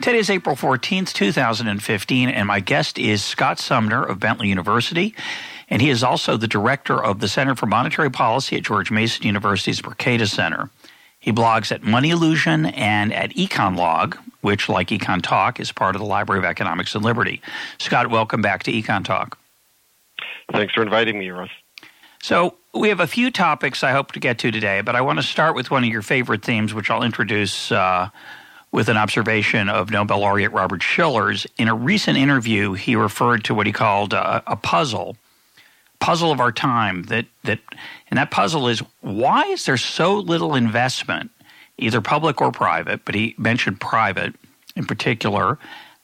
Today is April 14th, 2015, and my guest is Scott Sumner of Bentley University, and he is also the director of the Center for Monetary Policy at George Mason University's Mercatus Center. He blogs at Money Illusion and at EconLog, which, like Econ Talk, is part of the Library of Economics and Liberty. Scott, welcome back to Econ Talk. Thanks for inviting me, Russ. So, we have a few topics I hope to get to today, but I want to start with one of your favorite themes, which I'll introduce uh, with an observation of Nobel laureate Robert Shiller's. In a recent interview, he referred to what he called a, a puzzle, puzzle of our time. That that, and that puzzle is why is there so little investment, either public or private? But he mentioned private in particular,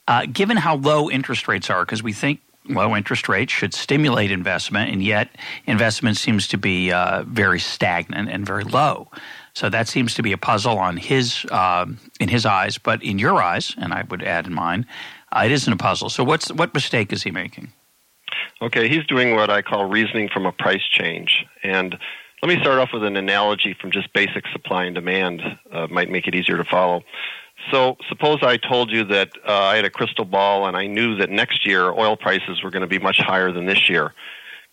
uh, given how low interest rates are, because we think low interest rates should stimulate investment, and yet investment seems to be uh, very stagnant and very low. So that seems to be a puzzle on his uh, in his eyes, but in your eyes, and I would add in mine, uh, it isn't a puzzle. So what's what mistake is he making? Okay, he's doing what I call reasoning from a price change, and let me start off with an analogy from just basic supply and demand. Uh, might make it easier to follow. So suppose I told you that uh, I had a crystal ball and I knew that next year oil prices were going to be much higher than this year.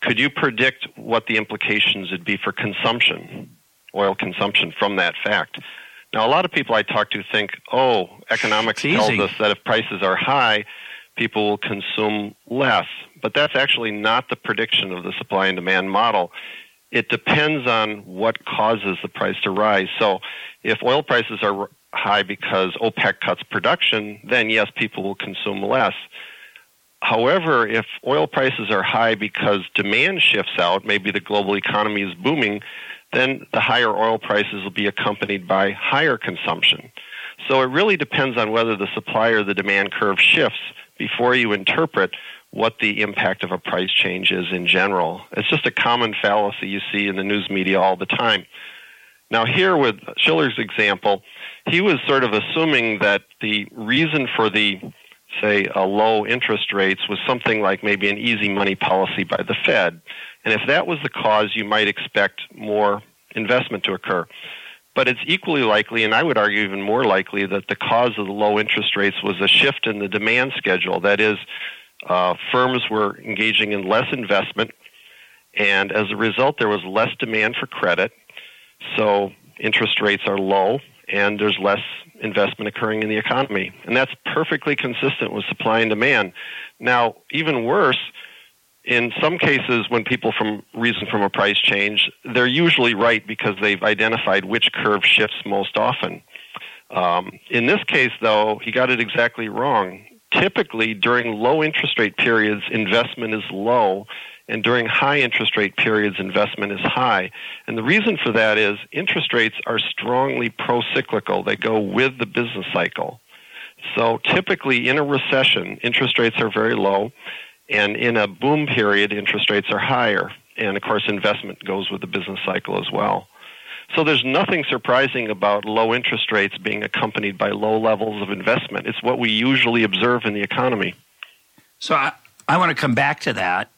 Could you predict what the implications would be for consumption, oil consumption from that fact? Now, a lot of people I talk to think, oh, economics tells us that if prices are high, people will consume less. But that's actually not the prediction of the supply and demand model. It depends on what causes the price to rise. So if oil prices are high because OPEC cuts production, then yes, people will consume less. However, if oil prices are high because demand shifts out, maybe the global economy is booming, then the higher oil prices will be accompanied by higher consumption. So it really depends on whether the supply or the demand curve shifts before you interpret what the impact of a price change is in general. It's just a common fallacy you see in the news media all the time. Now, here with Shiller's example, he was sort of assuming that the reason for the say low interest rates was something like maybe an easy money policy by the Fed. And if that was the cause, you might expect more investment to occur. But it's equally likely, and I would argue even more likely, that the cause of the low interest rates was a shift in the demand schedule. That is, uh, firms were engaging in less investment, and as a result, there was less demand for credit. So interest rates are low, and there's less investment occurring in the economy. And that's perfectly consistent with supply and demand. Now, even worse, in some cases, when people from reason from a price change, they're usually right because they've identified which curve shifts most often. Um, in this case, though, he got it exactly wrong. Typically, during low interest rate periods, investment is low, and during high interest rate periods, investment is high. And the reason for that is interest rates are strongly pro cyclical, they go with the business cycle. So typically, in a recession, interest rates are very low, and in a boom period, interest rates are higher. And of course, investment goes with the business cycle as well. So there's nothing surprising about low interest rates being accompanied by low levels of investment. It's what we usually observe in the economy. So I, I want to come back to that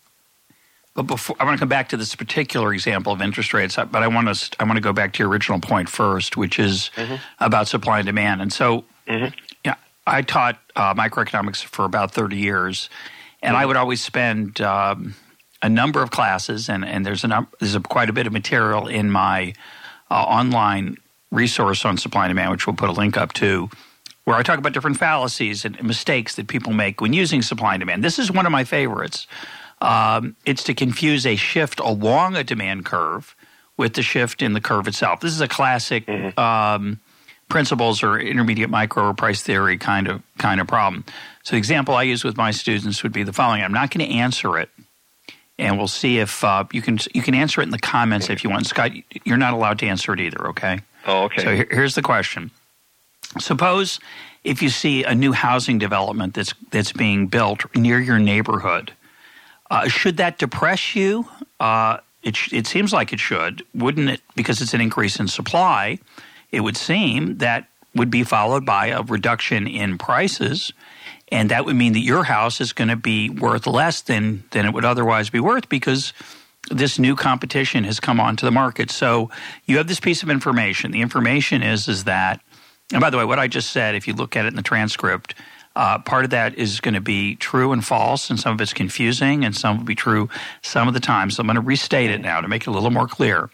but before I want to come back to this particular example of interest rates, but I want to I want to go back to your original point first, which is mm-hmm. about supply and demand. And so, mm-hmm. yeah, I taught uh, microeconomics for about thirty years, and mm-hmm. I would always spend um, a number of classes, and and there's a there's a, quite a bit of material in my uh, online resource on supply and demand, which we'll put a link up to. Where I talk about different fallacies and mistakes that people make when using supply and demand. This is one of my favorites um, it's to confuse a shift along a demand curve with the shift in the curve itself. This is a classic mm-hmm. um, principles or intermediate micro or price theory kind of kind of problem. So the example I use with my students would be the following: I'm not going to answer it, and we'll see if uh, you can you can answer it in the comments if you want. Scott, you're not allowed to answer it either. Okay. Oh, okay. So here, here's the question: suppose if you see a new housing development that's that's being built near your neighborhood, uh, should that depress you? Uh, it, it seems like it should, wouldn't it? Because it's an increase in supply. It would seem that would be followed by a reduction in prices, and that would mean that your house is going to be worth less than than it would otherwise be worth because this new competition has come onto the market. So you have this piece of information. The information is is that, and by the way, what I just said, if you look at it in the transcript, uh, part of that is going to be true and false, and some of it's confusing, and some will be true some of the time. So I'm going to restate it now to make it a little more clear.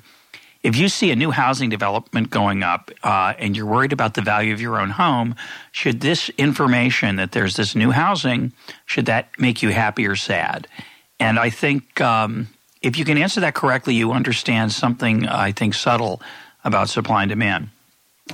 If you see a new housing development going up uh, and you're worried about the value of your own home, should this information that there's this new housing, should that make you happy or sad? And I think um, if you can answer that correctly, you understand something, I think, subtle about supply and demand.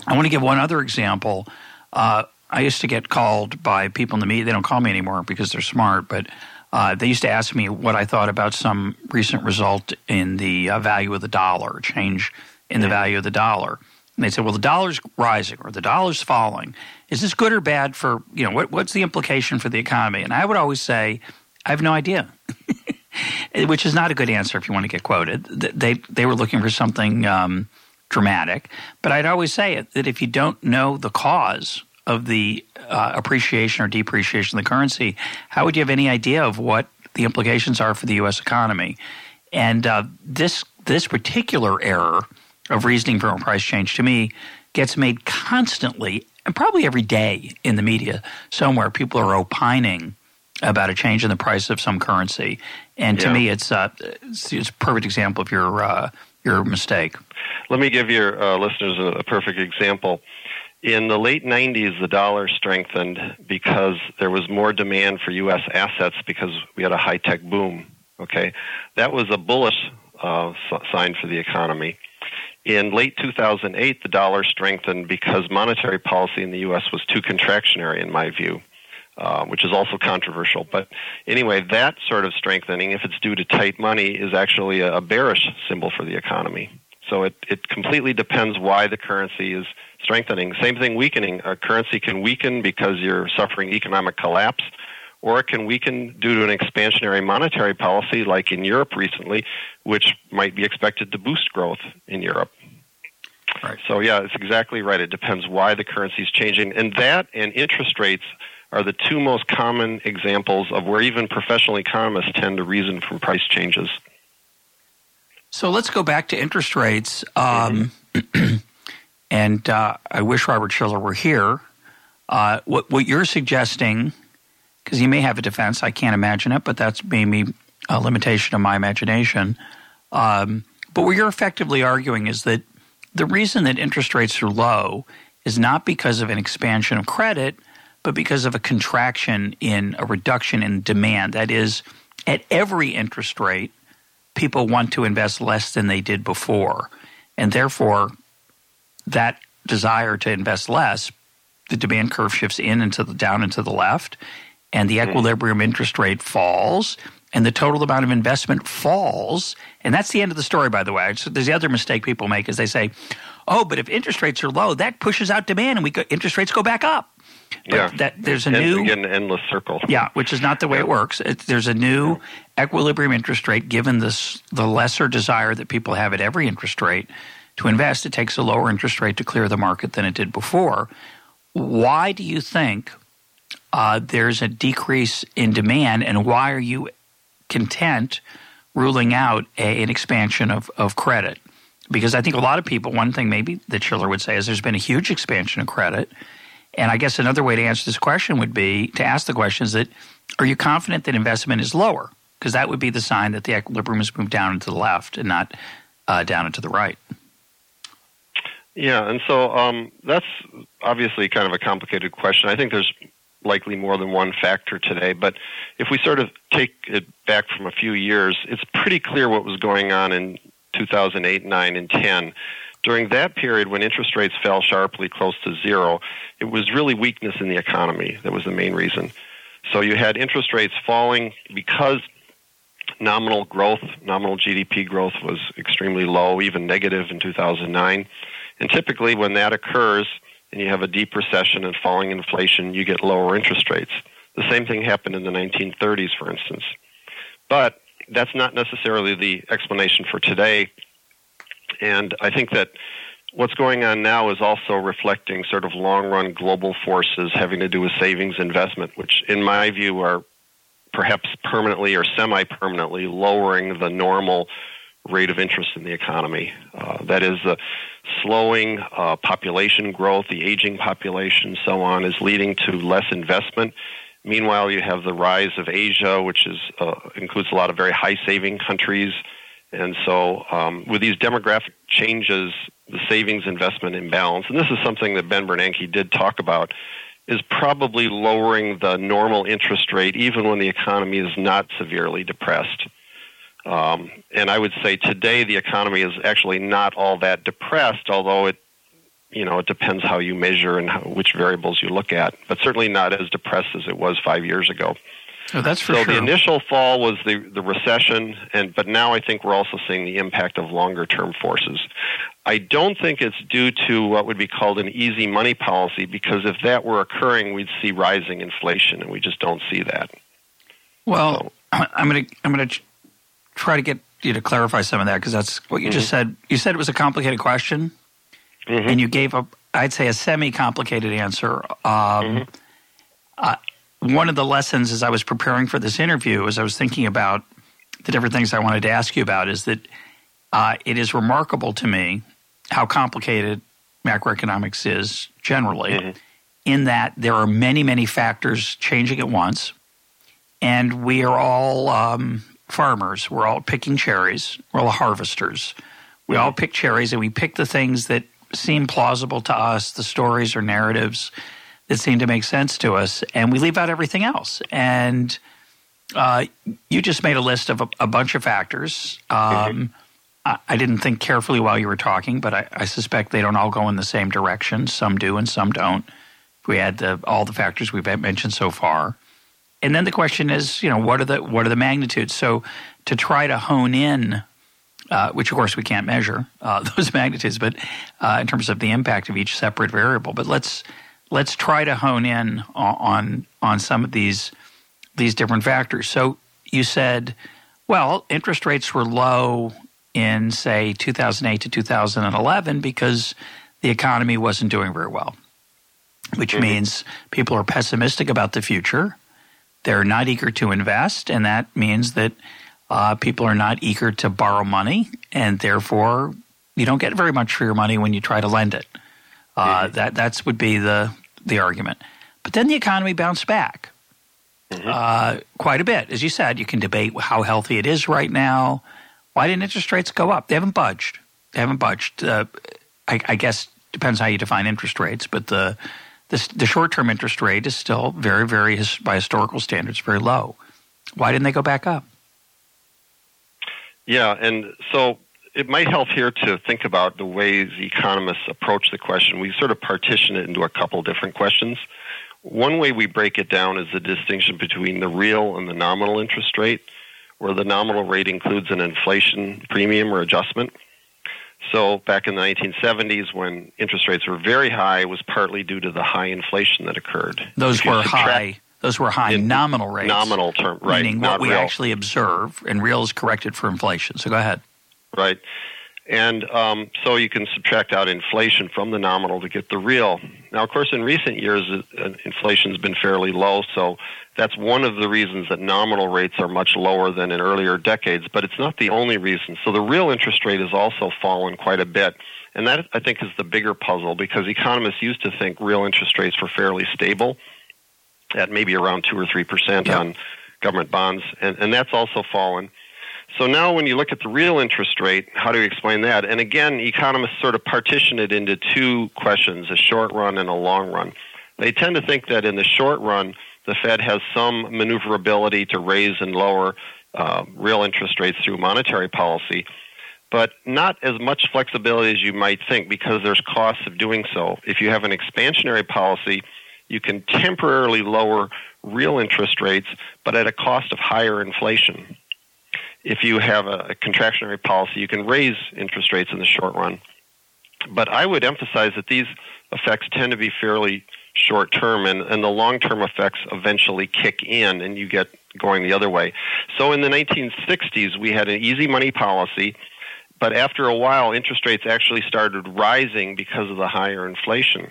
I want to give one other example. Uh, I used to get called by people in the media. They don't call me anymore because they're smart, but uh, they used to ask me what I thought about some recent result in the uh, value of the dollar, change in the value of the dollar. And they said, "Well, the dollar's rising or the dollar's falling. Is this good or bad for you know what, what's the implication for the economy?" And I would always say, "I have no idea." Which is not a good answer if you want to get quoted. They they were looking for something um, dramatic, but I'd always say it, that if you don't know the cause of the uh, appreciation or depreciation of the currency, how would you have any idea of what the implications are for the U.S. economy? And uh, this this particular error of reasoning from a price change to me gets made constantly and probably every day in the media somewhere. People are opining about a change in the price of some currency, and to yeah. me, it's, uh, it's, it's a perfect example of your uh, your mistake. Let me give your uh, listeners a, a perfect example. In the late 90s, the dollar strengthened because there was more demand for U.S. assets because we had a high tech boom. Okay, that was a bullish uh, sign for the economy. In late 2008, the dollar strengthened because monetary policy in the U.S. was too contractionary, in my view, uh, which is also controversial. But anyway, that sort of strengthening, if it's due to tight money, is actually a bearish symbol for the economy. So it, it completely depends why the currency is strengthening. Same thing weakening. A currency can weaken because you're suffering economic collapse, or it can weaken due to an expansionary monetary policy, like in Europe recently, which might be expected to boost growth in Europe. Right. So yeah, it's exactly right. It depends why the currency is changing, and that and interest rates are the two most common examples of where even professional economists tend to reason from price changes. So let's go back to interest rates. Um, mm-hmm. and uh, I wish Robert Shiller were here. Uh, what, what you're suggesting, because he may have a defense, I can't imagine it, but that's maybe a limitation of my imagination. Um, but what you're effectively arguing is that the reason that interest rates are low is not because of an expansion of credit, but because of a contraction in a reduction in demand. That is, at every interest rate, people want to invest less than they did before. And therefore, that desire to invest less, the demand curve shifts in and to the down and to the left, and the mm-hmm. equilibrium interest rate falls, and the total amount of investment falls. And that's the end of the story, by the way. So there's the other mistake people make is they say, "Oh, but if interest rates are low, that pushes out demand, and we go, interest rates go back up." But yeah, that there's a new an endless circle. Yeah, which is not the way yeah. it works. It, there's a new equilibrium interest rate given this the lesser desire that people have at every interest rate to invest. It takes a lower interest rate to clear the market than it did before. Why do you think uh, there's a decrease in demand, and why are you content ruling out a, an expansion of, of credit? Because I think a lot of people, one thing maybe that Shiller would say is there's been a huge expansion of credit and I guess another way to answer this question would be to ask the question is that are you confident that investment is lower? Because that would be the sign that the equilibrium has moved down and to the left and not uh, down and to the right. Yeah, and so um, that's obviously kind of a complicated question. I think there's likely more than one factor today, but if we sort of take it back from a few years, it's pretty clear what was going on in 2008, 9, and 10 during that period when interest rates fell sharply close to zero, it was really weakness in the economy that was the main reason. So you had interest rates falling because nominal growth, nominal GDP growth was extremely low, even negative in 2009. And typically when that occurs, and you have a deep recession and falling inflation, you get lower interest rates. The same thing happened in the 1930s, for instance. But that's not necessarily the explanation for today. And I think that what's going on now is also reflecting sort of long run global forces having to do with savings investment, which, in my view, are perhaps permanently or semi permanently lowering the normal rate of interest in the economy. Uh, that is, the slowing uh, population growth, the aging population, so on, is leading to less investment. Meanwhile, you have the rise of Asia, which is, uh, includes a lot of very high saving countries. And so, um, with these demographic changes, the savings investment imbalance, and this is something that Ben Bernanke did talk about, is probably lowering the normal interest rate even when the economy is not severely depressed. Um, and I would say today the economy is actually not all that depressed, although it, you know, it depends how you measure and how, which variables you look at. But certainly not as depressed as it was five years ago. Oh, that's for so sure. the initial fall was the the recession, and but now I think we're also seeing the impact of longer term forces. I don't think it's due to what would be called an easy money policy because if that were occurring, we'd see rising inflation, and we just don't see that. Well, so, I'm going to I'm going to try to get you to clarify some of that because that's what you mm-hmm. just said. You said it was a complicated question, mm-hmm. and you gave a I'd say a semi complicated answer. Um, mm-hmm. uh, one of the lessons as I was preparing for this interview, as I was thinking about the different things I wanted to ask you about, is that uh, it is remarkable to me how complicated macroeconomics is generally, mm-hmm. in that there are many, many factors changing at once, and we are all um, farmers. We're all picking cherries. We're all harvesters. We all pick cherries, and we pick the things that seem plausible to us, the stories or narratives that seem to make sense to us, and we leave out everything else. And uh, you just made a list of a, a bunch of factors. Um. I, I, didn't think carefully while you were talking, but I, I, suspect they don't all go in the same direction. Some do, and some don't. If we add the, all the factors we've mentioned so far, and then the question is, you know, what are the what are the magnitudes? So to try to hone in uh, which of course we can't measure uh, those magnitudes, but uh, in terms of the impact of each separate variable. But let's let's try to hone in on on some of these these different factors. So you said, well, interest rates were low in say 2008 to 2011 because the economy wasn't doing very well, which mm-hmm. means people are pessimistic about the future. They're not eager to invest, and that means that uh, people are not eager to borrow money, and therefore you don't get very much for your money when you try to lend it. Uh, mm-hmm. That that's would be the the argument. But then the economy bounced back mm-hmm. uh, quite a bit, as you said. You can debate how healthy it is right now. Why didn't interest rates go up? They haven't budged. They haven't budged. Uh, I, I, guess depends how you define interest rates, but the the, the short term interest rate is still very, very by historical standards very low. Why didn't they go back up? Yeah, and so it might help here to think about the ways economists approach the question. We sort of partition it into a couple different questions. One way we break it down is the distinction between the real and the nominal interest rate, where the nominal rate includes an inflation premium or adjustment. So back in the 1970s, when interest rates were very high, it was partly due to the high inflation that occurred. Those were high. Those were high nominal rates. Nominal term, right? Meaning what we real. actually observe, and real is corrected for inflation. So go ahead. Right. And um, so you can subtract out inflation from the nominal to get the real. Now, of course, in recent years, uh, inflation's been fairly low, so that's one of the reasons that nominal rates are much lower than in earlier decades, but it's not the only reason. So the real interest rate has also fallen quite a bit. And that, I think, is the bigger puzzle because economists used to think real interest rates were fairly stable at maybe around 2 or 3% yep. on government bonds, and, and that's also fallen. So now when you look at the real interest rate, how do you explain that? And again, economists sort of partition it into two questions, a short run and a long run. They tend to think that in the short run, the Fed has some maneuverability to raise and lower uh, real interest rates through monetary policy, but not as much flexibility as you might think because there's costs of doing so. If you have an expansionary policy, you can temporarily lower real interest rates, but at a cost of higher inflation if you have a, a contractionary policy, you can raise interest rates in the short run. but I would emphasize that these effects tend to be fairly short term, and, and the long term effects eventually kick in, and you get going the other way. So in the 1960s, we had an easy money policy, but after a while, interest rates actually started rising because of the higher inflation.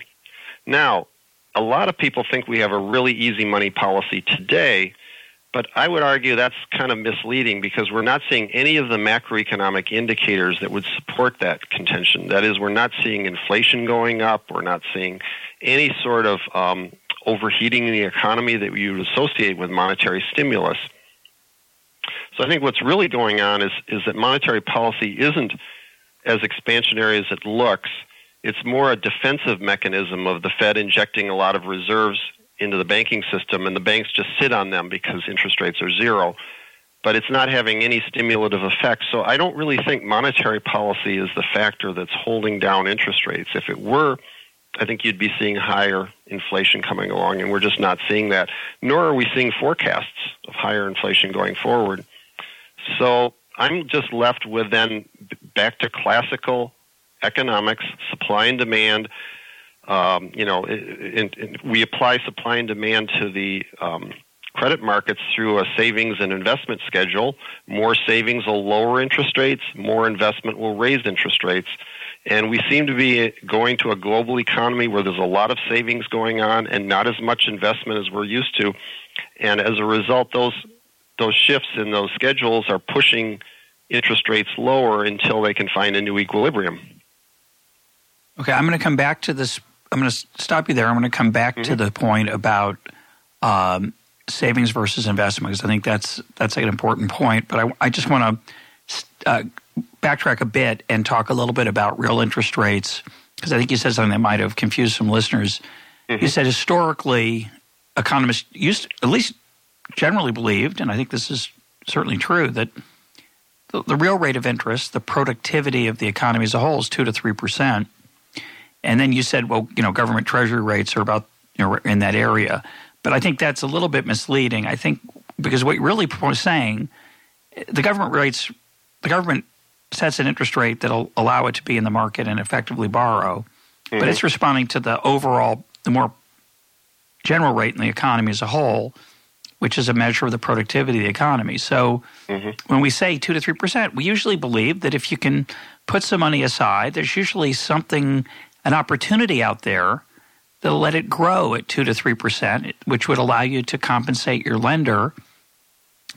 Now, a lot of people think we have a really easy money policy today, but I would argue that's kind of misleading because we're not seeing any of the macroeconomic indicators that would support that contention. That is, we're not seeing inflation going up, we're not seeing any sort of um, overheating in the economy that you would associate with monetary stimulus. So I think what's really going on is, is that monetary policy isn't as expansionary as it looks. It's more a defensive mechanism of the Fed injecting a lot of reserves into the banking system, and the banks just sit on them because interest rates are zero. But it's not having any stimulative effect. So I don't really think monetary policy is the factor that's holding down interest rates. If it were, I think you'd be seeing higher inflation coming along, and we're just not seeing that. Nor are we seeing forecasts of higher inflation going forward. So I'm just left with then back to classical economics, supply and demand. Um, you know, in, in, we apply supply and demand to the um, credit markets through a savings and investment schedule. More savings will lower interest rates. More investment will raise interest rates. And we seem to be going to a global economy where there's a lot of savings going on and not as much investment as we're used to. And as a result, those those shifts in those schedules are pushing interest rates lower until they can find a new equilibrium. Okay, I'm going to come back to this. I'm going to stop you there. I'm going to come back mm-hmm. to the point about um, savings versus investment because I think that's that's an important point. But I, I just want to uh, backtrack a bit and talk a little bit about real interest rates because I think you said something that might have confused some listeners. Mm-hmm. You said historically, economists used, at least generally believed, and I think this is certainly true, that the, the real rate of interest, the productivity of the economy as a whole, is two to three percent. And then you said, well, you know, government treasury rates are about you know in that area. But I think that's a little bit misleading. I think because what you're really saying, the government rates, the government sets an interest rate that'll allow it to be in the market and effectively borrow, mm-hmm. but it's responding to the overall, the more general rate in the economy as a whole which is a measure of the productivity of the economy. So mm-hmm. when we say 2 to 3%, we usually believe that if you can put some money aside, there's usually something, an opportunity out there that'll let it grow at 2 to 3%, which would allow you to compensate your lender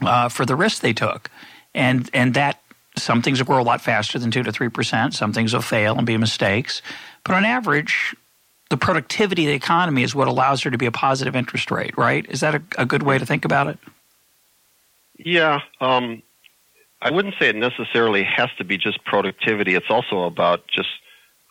uh, for the risk they took. And, and that some things will grow a lot faster than 2 to 3%, some things will fail and be mistakes. But on average, the productivity of the economy is what allows there to be a positive interest rate, right? Is that a, a good way to think about it? Yeah. Um, I wouldn't say it necessarily has to be just productivity. It's also about just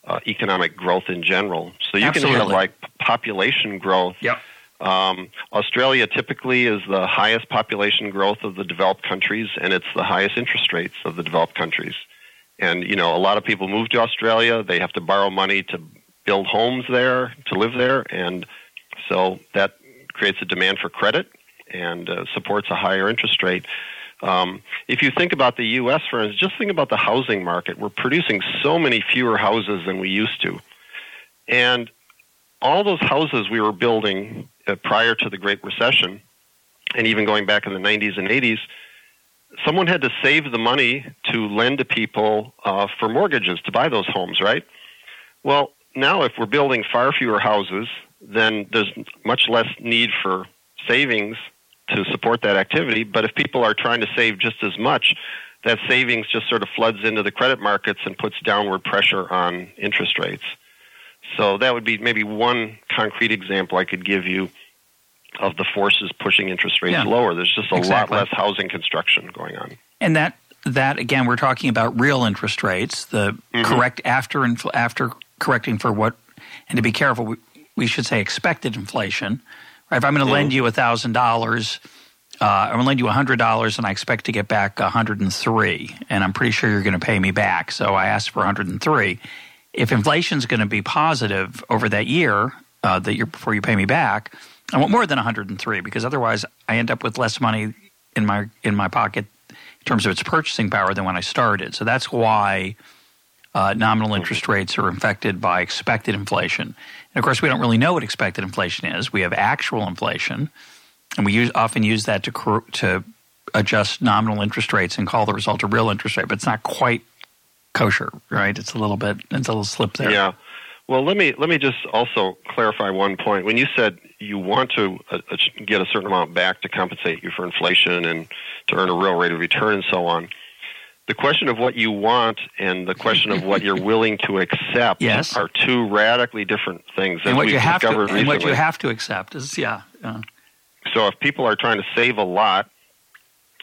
uh, economic growth in general. So you Absolutely. can have like population growth. Yep. Um, Australia typically is the highest population growth of the developed countries, and it's the highest interest rates of the developed countries. And you know, a lot of people move to Australia. They have to borrow money to build homes there to live there, and so that creates a demand for credit and uh, supports a higher interest rate. Um, if you think about the U.S., for instance, just think about the housing market. We're producing so many fewer houses than we used to, and all those houses we were building uh, prior to the Great Recession, and even going back in the 90s and 80s, someone had to save the money to lend to people uh, for mortgages to buy those homes, right? Well, now if we're building far fewer houses, then there's much less need for savings to support that activity. But if people are trying to save just as much, that savings just sort of floods into the credit markets and puts downward pressure on interest rates. So that would be maybe one concrete example I could give you of the forces pushing interest rates yeah, lower. There's just a exactly. lot less housing construction going on. And that that again, we're talking about real interest rates, the mm-hmm. correct after after correcting for what, and to be careful, we, we should say expected inflation. If I'm going to lend you a $1,000, uh, I'm going to lend you a $100 and I expect to get back a 103, and I'm pretty sure you're going to pay me back. So I asked for a 103. If inflation is going to be positive over that year, uh, that year before you pay me back, I want more than 103 because otherwise I end up with less money in my in my pocket in terms of its purchasing power than when I started. So that's why uh, nominal interest rates are affected by expected inflation. And of course, we don't really know what expected inflation is. We have actual inflation, and we use, often use that to to adjust nominal interest rates and call the result a real interest rate. But it's not quite kosher, right? It's a little bit, it's a little slip there. Yeah. Well, let me let me just also clarify one point. When you said you want to uh, get a certain amount back to compensate you for inflation and to earn a real rate of return and so on, the question of what you want and the question of what you're willing to accept yes. are two radically different things. And what you have to and what you have to accept is yeah. Uh. So if people are trying to save a lot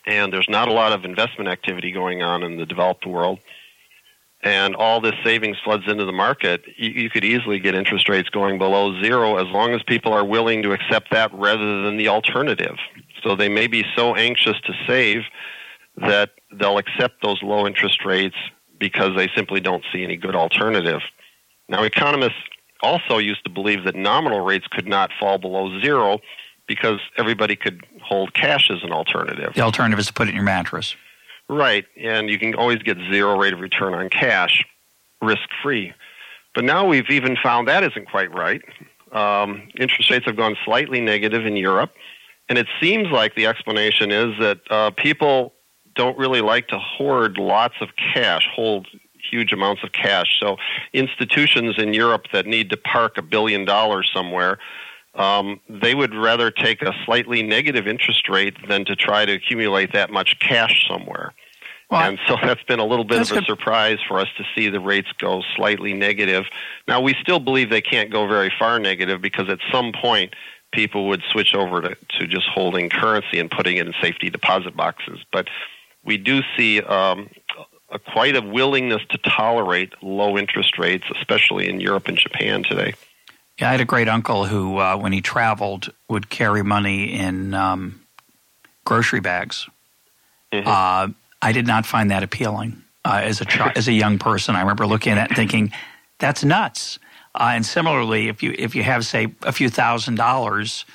and there's not a lot of investment activity going on in the developed world and all this savings floods into the market, you, you, could easily get interest rates going below zero as long as people are willing to accept that rather than the alternative. So they may be so anxious to save that they'll accept those low interest rates because they simply don't see any good alternative. Now, economists also used to believe that nominal rates could not fall below zero because everybody could hold cash as an alternative. The alternative is to put it in your mattress. Right, and you can always get zero rate of return on cash, risk free. But now we've even found that isn't quite right. Um, interest rates have gone slightly negative in Europe, and it seems like the explanation is that uh, people don't really like to hoard lots of cash, hold huge amounts of cash. So institutions in Europe that need to park a billion dollars somewhere um, they would rather take a slightly negative interest rate than to try to accumulate that much cash somewhere. Well, and so that's been a little bit of a good. surprise for us to see the rates go slightly negative. Now, we still believe they can't go very far negative because at some point people would switch over to, to just holding currency and putting it in safety deposit boxes. But we do see um, a, quite a willingness to tolerate low interest rates, especially in Europe and Japan today. Yeah, I had a great uncle who, uh, when he traveled, would carry money in um, grocery bags. Mm-hmm. Uh, I did not find that appealing uh, as a ch- as a young person. I remember looking at that and thinking, "That's nuts." Uh, and similarly, if you if you have say a few thousand dollars,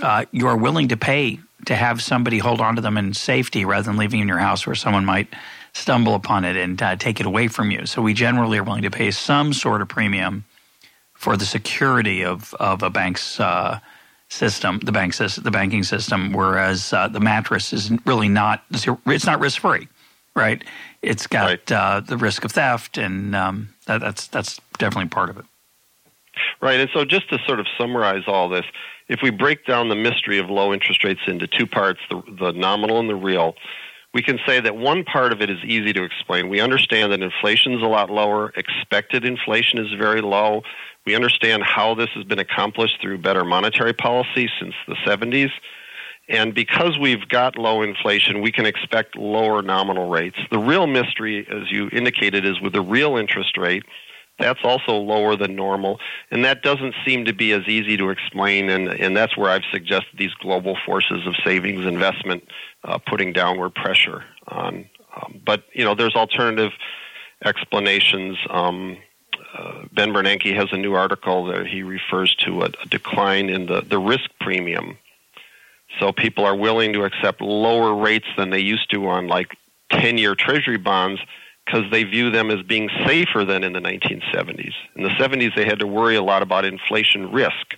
uh, you are willing to pay to have somebody hold on to them in safety rather than leaving in your house where someone might stumble upon it and uh, take it away from you. So we generally are willing to pay some sort of premium for the security of, of a bank's uh, system, the bank system, the banking system, whereas uh, the mattress is really not it's not risk free, right? It's got right. uh, the risk of theft, and um, that, that's that's definitely part of it. Right, and so just to sort of summarize all this, if we break down the mystery of low interest rates into two parts, the, the nominal and the real, we can say that one part of it is easy to explain. We understand that inflation is a lot lower, expected inflation is very low. We understand how this has been accomplished through better monetary policy since the 70s. And because we've got low inflation, we can expect lower nominal rates. The real mystery, as you indicated, is with the real interest rate. That's also lower than normal, and that doesn't seem to be as easy to explain. And, and that's where I've suggested these global forces of savings investment uh, putting downward pressure on. Um, but you know, there's alternative explanations. Um, uh, ben Bernanke has a new article that he refers to a, a decline in the, the risk premium. So people are willing to accept lower rates than they used to on like 10 year treasury bonds because they view them as being safer than in the 1970s. In the 70s, they had to worry a lot about inflation risk.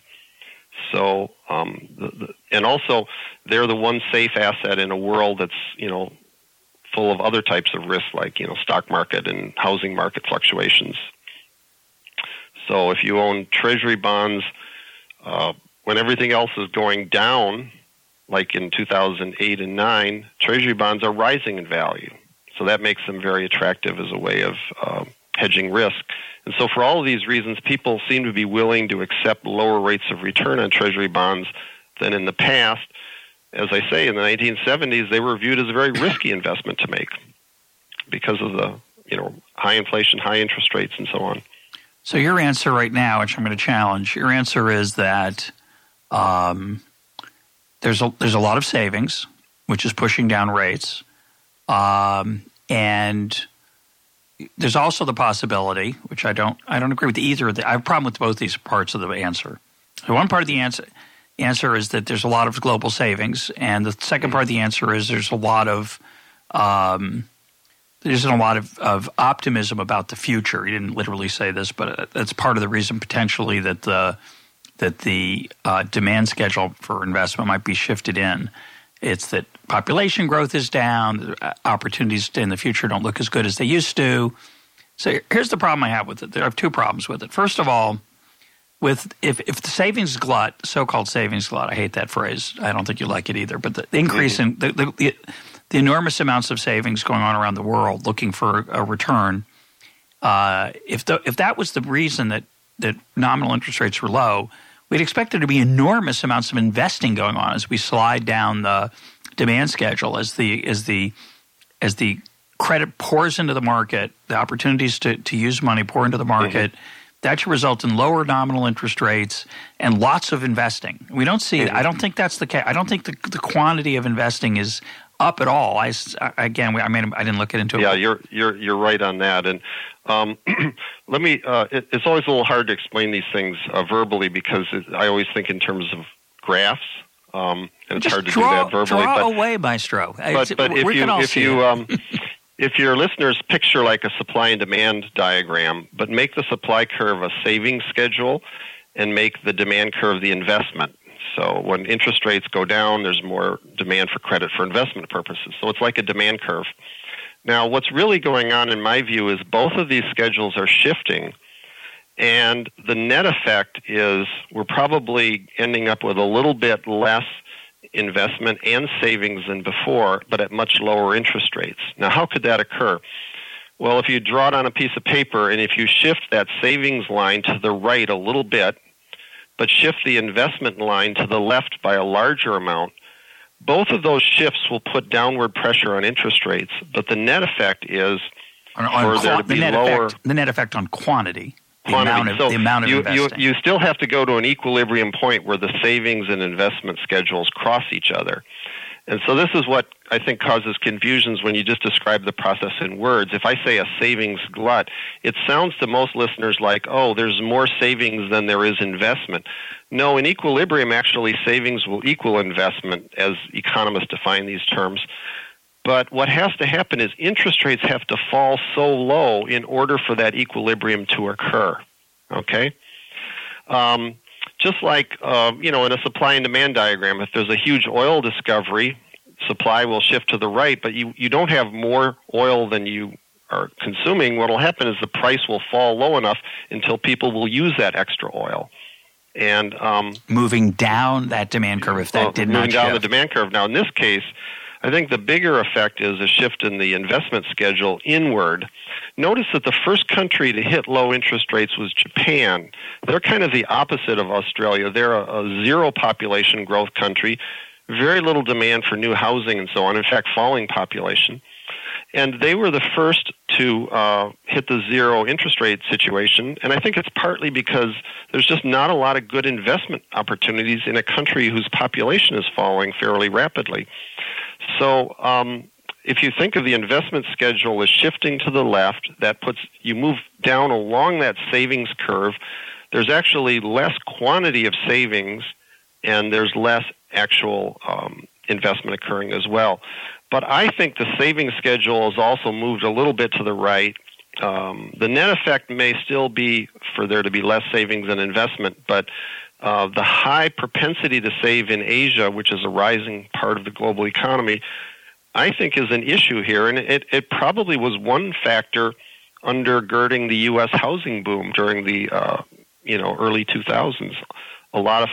So, um, the, the, and also, they're the one safe asset in a world that's you know full of other types of risks, like you know stock market and housing market fluctuations. So, if you own Treasury bonds uh, when everything else is going down, like in 2008 and 9, Treasury bonds are rising in value. So that makes them very attractive as a way of uh, hedging risk. And so, for all of these reasons, people seem to be willing to accept lower rates of return on Treasury bonds than in the past. As I say, in the 1970s, they were viewed as a very risky investment to make because of the you know high inflation, high interest rates, and so on. So your answer right now, which I'm going to challenge, your answer is that um, there's a there's a lot of savings, which is pushing down rates, um, and there's also the possibility, which I don't I don't agree with either. The, I have a problem with both these parts of the answer. So one part of the answer answer is that there's a lot of global savings, and the second part of the answer is there's a lot of um, there isn't a lot of, of optimism about the future. He didn't literally say this, but that's part of the reason potentially that the that the uh, demand schedule for investment might be shifted in. It's that population growth is down, opportunities in the future don't look as good as they used to. So here's the problem I have with it. There are two problems with it. First of all, with if, if the savings glut, so-called savings glut, I hate that phrase. I don't think you like it either. But the, the increase in the, the, the, enormous amounts of savings going on around the world looking for a return, uh, if the, if that was the reason that that nominal interest rates were low, we'd expect there to be enormous amounts of investing going on as we slide down the demand schedule as the as the as the credit pours into the market, the opportunities to, to use money pour into the market. Mm-hmm. That should result in lower nominal interest rates and lots of investing. We don't see. Mm-hmm. I don't think that's the case. I don't think the, the quantity of investing is up at all. I again, I mean, I didn't look it into it. Yeah, you're you're you're right on that. And um, let me. Uh, it, it's always a little hard to explain these things uh, verbally because it, I always think in terms of graphs. Um, and it's Just hard to draw, do that verbally. Draw but, away, Maestro. But, but if you if you um, if your listeners picture like a supply and demand diagram, but make the supply curve a savings schedule, and make the demand curve the investment. So when interest rates go down, there's more demand for credit for investment purposes. So it's like a demand curve. Now, what's really going on, in my view, is both of these schedules are shifting. And the net effect is we're probably ending up with a little bit less investment and savings than before, but at much lower interest rates. Now, how could that occur? Well, if you draw it on a piece of paper and if you shift that savings line to the right a little bit, but shift the investment line to the left by a larger amount, both of those shifts will put downward pressure on interest rates, but the net effect is on, on for there to be the lower effect, the net effect on quantity. The quantity. amount of, so the amount of you, you, you still have to go to an equilibrium point where the savings and investment schedules cross each other. And so this is what I think causes confusions when you just describe the process in words. If I say a savings glut, it sounds to most listeners like, oh, there's more savings than there is investment. No, in equilibrium, actually, savings will equal investment as economists define these terms. But what has to happen is interest rates have to fall so low in order for that equilibrium to occur. Okay? Um, just like uh, you know in a supply and demand diagram if there's a huge oil discovery supply will shift to the right but you, you don't have more oil than you are consuming what will happen is the price will fall low enough until people will use that extra oil and um, moving down that demand curve if that well, did moving not down shift. the demand curve now in this case I think the bigger effect is a shift in the investment schedule inward. Notice that the first country to hit low interest rates was Japan. They're kind of the opposite of Australia. They're a, a zero population growth country, very little demand for new housing and so on, in fact, falling population. And they were the first to uh, hit the zero interest rate situation. And I think it's partly because there's just not a lot of good investment opportunities in a country whose population is falling fairly rapidly. So um, if you think of the investment schedule as shifting to the left, that puts you move down along that savings curve. There's actually less quantity of savings, and there's less actual um, investment occurring as well. But I think the savings schedule has also moved a little bit to the right. Um, the net effect may still be for there to be less savings and investment, but uh, the high propensity to save in Asia, which is a rising part of the global economy, I think is an issue here, and it, it probably was one factor undergirding the U.S. housing boom during the uh, you know early 2000s. A lot of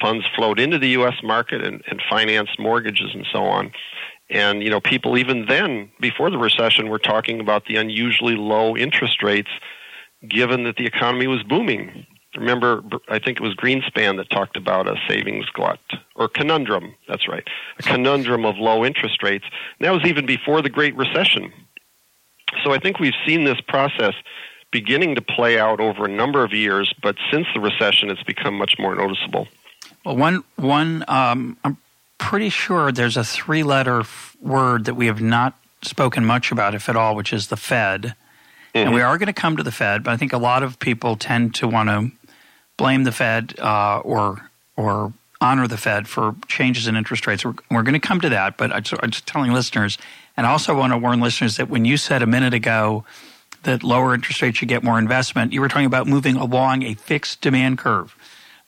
funds flowed into the U.S. market and, and financed mortgages and so on. And you know, people even then, before the recession, were talking about the unusually low interest rates, given that the economy was booming remember, I think it was Greenspan that talked about a savings glut or conundrum. That's right, a conundrum of low interest rates. And that was even before the Great Recession. So I think we've seen this process beginning to play out over a number of years, but since the recession, it's become much more noticeable. Well, one one um, I'm pretty sure there's a three-letter f- word that we have not spoken much about, if at all, which is the Fed. Mm-hmm. And we are going to come to the Fed, but I think a lot of people tend to want to blame the Fed uh, or or honor the Fed for changes in interest rates. We're, we're going to come to that, but I'm just telling listeners, and I also want to warn listeners that when you said a minute ago that lower interest rates should get more investment, you were talking about moving along a fixed demand curve.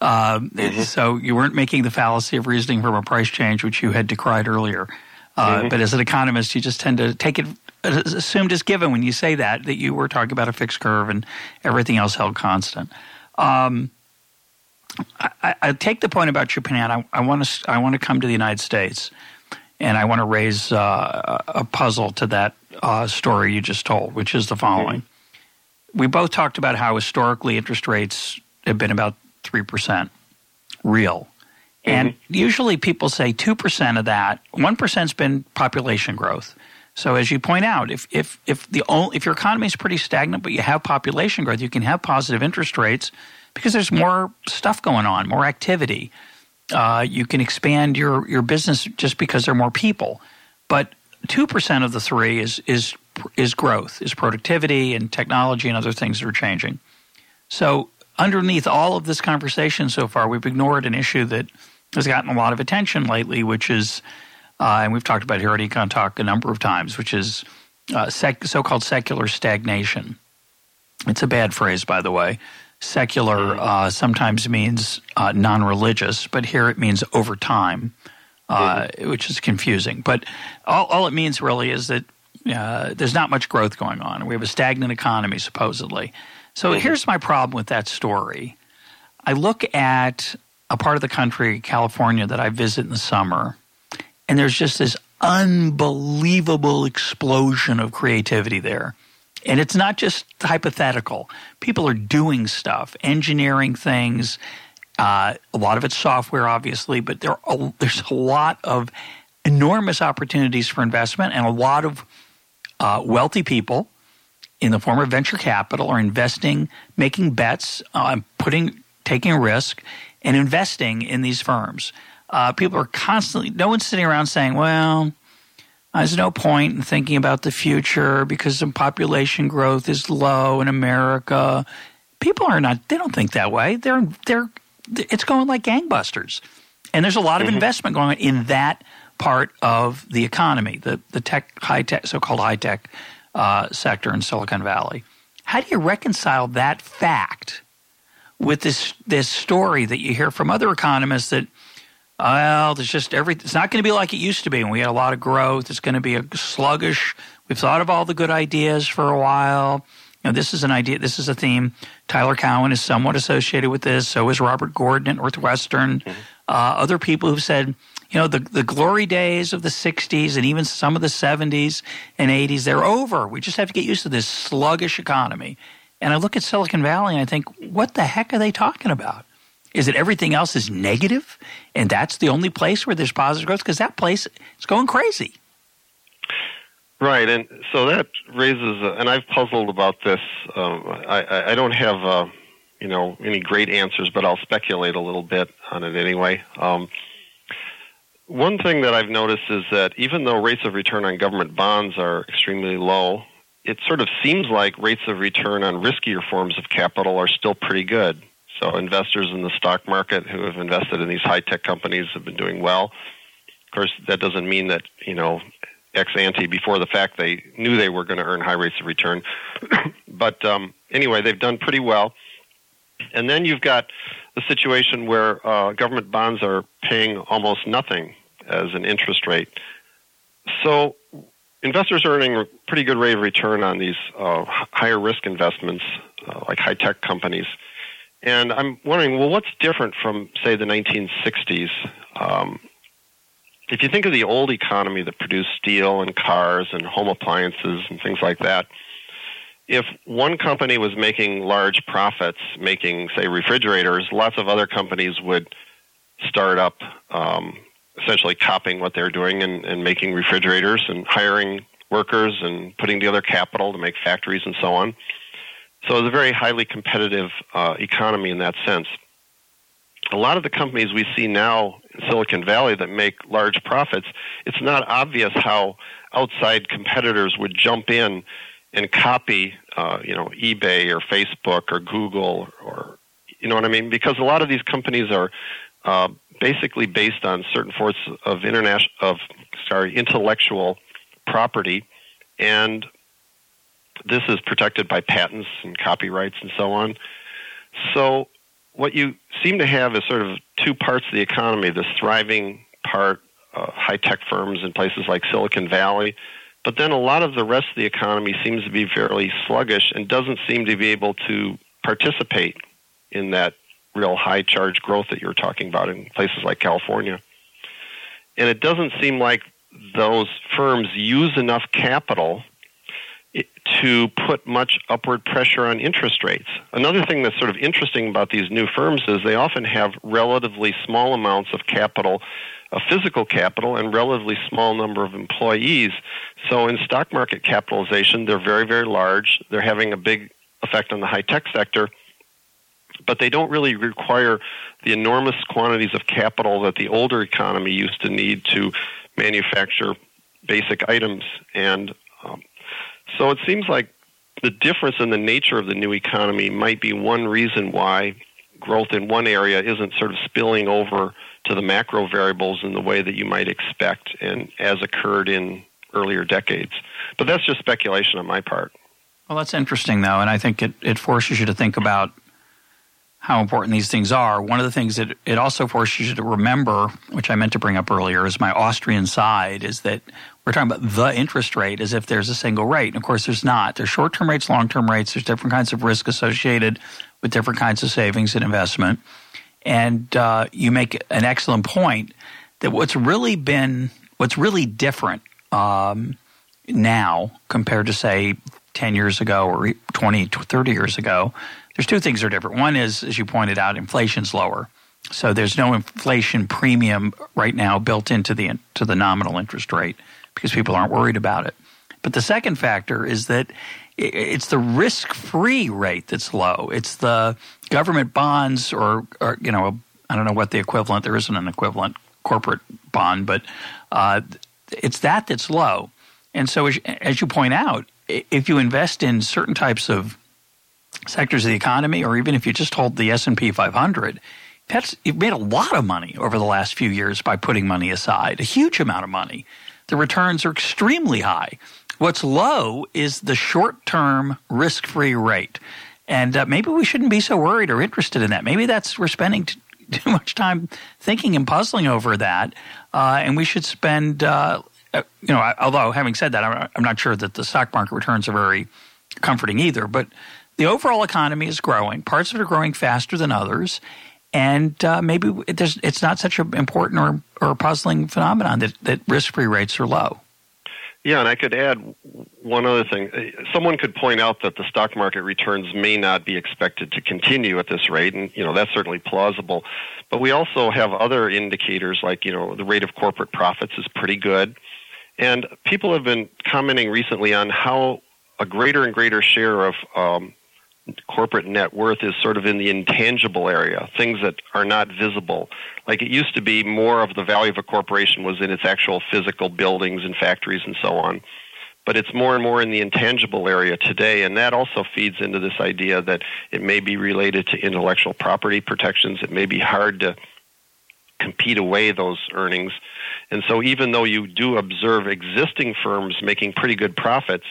Uh, mm-hmm. So you weren't making the fallacy of reasoning from a price change, which you had decried earlier. Uh, mm-hmm. But as an economist, you just tend to take it assumed as given when you say that that you were talking about a fixed curve and everything else held constant. Um, I, I, take the point about Japan. I, I want to I want to come to the United States, and I want to raise uh, a puzzle to that uh, story you just told, which is the following. Mm-hmm. We both talked about how historically interest rates have been about three percent real, mm-hmm. and usually people say two percent of that. One percent's been population growth. So as you point out, if if if the only, if your economy is pretty stagnant, but you have population growth, you can have positive interest rates because there's more stuff going on, more activity. Uh, you can expand your your business just because there are more people. But two percent of the three is is is growth, is productivity and technology and other things that are changing. So underneath all of this conversation so far, we've ignored an issue that has gotten a lot of attention lately, which is, uh, and we've talked about here at EconTalk a number of times, which is uh, sec- so-called secular stagnation. It's a bad phrase, by the way. Secular uh, sometimes means uh, non religious, but here it means over time, uh, mm-hmm. which is confusing. But all, all, it means really is that uh, there's not much growth going on. We have a stagnant economy, supposedly. So mm-hmm. here's my problem with that story. I look at a part of the country, California, that I visit in the summer, and there's just this unbelievable explosion of creativity there. And it's not just hypothetical. People are doing stuff, engineering things. Uh, a lot of it's software, obviously, but there are, there's a lot of enormous opportunities for investment, and a lot of uh, wealthy people in the form of venture capital are investing, making bets, uh, putting, taking risk, and investing in these firms. Uh, people are constantly. No one's sitting around saying, "Well, there's no point in thinking about the future because the population growth is low in America. People are not, they don't think that way. They're, they're, it's going like gangbusters. And there's a lot of mm-hmm. investment going on in that part of the economy, the, the tech, high tech, so called high tech uh, sector in Silicon Valley. How do you reconcile that fact with this, this story that you hear from other economists that well, there's just every. It's not going to be like it used to be when we had a lot of growth. It's going to be a sluggish. We've thought of all the good ideas for a while. You know, this is an idea. This is a theme. Tyler Cowen is somewhat associated with this. So is Robert Gordon at Northwestern. Mm-hmm. Uh, other people who've said, you know, the the glory days of the '60s and even some of the '70s and '80s, they're over. We just have to get used to this sluggish economy. And I look at Silicon Valley and I think, what the heck are they talking about? Is it everything else is negative, and that's the only place where there's positive growth? Because that place is going crazy. Right, and so that raises, and I've puzzled about this. Um, I, I, don't have, uh, you know, any great answers, but I'll speculate a little bit on it anyway. Um, one thing that I've noticed is that even though rates of return on government bonds are extremely low, it sort of seems like rates of return on riskier forms of capital are still pretty good. So investors in the stock market who have invested in these high tech companies have been doing well. Of course, that doesn't mean that you know ex ante before the fact they knew they were going to earn high rates of return. but um, anyway, they've done pretty well. And then you've got the situation where uh, government bonds are paying almost nothing as an interest rate. So investors are earning a pretty good rate of return on these uh, higher risk investments, uh, like high tech companies. And I'm wondering, well, what's different from, say, the 1960s? Um, if you think of the old economy that produced steel and cars and home appliances and things like that, if one company was making large profits, making, say, refrigerators, lots of other companies would start up um, essentially copying what they're doing and, and making refrigerators and hiring workers and putting together capital to make factories and so on. So it's a very highly competitive uh, economy in that sense. A lot of the companies we see now in Silicon Valley that make large profits, it's not obvious how outside competitors would jump in and copy, uh, you know, eBay or Facebook or Google or, you know what I mean? Because a lot of these companies are uh, basically based on certain forms of international of sorry intellectual property, and this is protected by patents and copyrights and so on. So what you seem to have is sort of two parts of the economy: this thriving part, uh, high tech firms in places like Silicon Valley. But then a lot of the rest of the economy seems to be fairly sluggish and doesn't seem to be able to participate in that real high charge growth that you're talking about in places like California. And it doesn't seem like those firms use enough capital to put much upward pressure on interest rates. Another thing that's sort of interesting about these new firms is they often have relatively small amounts of capital, of physical capital, and relatively small number of employees. So in stock market capitalization, they're very, very large. They're having a big effect on the high tech sector but they don't really require the enormous quantities of capital that the older economy used to need to manufacture basic items. And um, so it seems like the difference in the nature of the new economy might be one reason why growth in one area isn't sort of spilling over to the macro variables in the way that you might expect and as occurred in earlier decades. But that's just speculation on my part. Well, that's interesting, though, and I think it, it forces you to think about how important these things are. One of the things that it also forces you to remember, which I meant to bring up earlier, is my Austrian side, is that we're talking about the interest rate as if there's a single rate. And of course, there's not. There's short term rates, long term rates. There's different kinds of risk associated with different kinds of savings and investment. And uh, you make an excellent point that what's really been, what's really different um, now compared to, say, 10 years ago or 20, 30 years ago there's two things that are different. One is, as you pointed out, inflation's lower. So there's no inflation premium right now built into the to the nominal interest rate because people aren't worried about it. But the second factor is that it's the risk-free rate that's low. It's the government bonds, or, or you know, I don't know what the equivalent. There isn't an equivalent corporate bond, but uh, it's that that's low. And so, as, as you point out, if you invest in certain types of sectors of the economy, or even if you just hold the S and P 500, that's, you've made a lot of money over the last few years by putting money aside, a huge amount of money. The returns are extremely high. What's low is the short-term risk-free rate, and uh, maybe we shouldn't be so worried or interested in that. Maybe that's we're spending t- too much time thinking and puzzling over that, uh, and we should spend. Uh, uh you know, although having said that, I'm not sure that the stock market returns are very comforting either. But the overall economy is growing. Parts of it are growing faster than others. And uh, maybe it's not such an important or, or puzzling phenomenon that, that risk free rates are low. Yeah, and I could add one other thing. Someone could point out that the stock market returns may not be expected to continue at this rate, and you know that's certainly plausible. But we also have other indicators, like you know the rate of corporate profits is pretty good, and people have been commenting recently on how a greater and greater share of um, corporate net worth is sort of in the intangible area, things that are not visible. Like it used to be more of the value of a corporation was in its actual physical buildings and factories and so on. But it's more and more in the intangible area today, and that also feeds into this idea that it may be related to intellectual property protections. It may be hard to compete away those earnings. And so, even though you do observe existing firms making pretty good profits,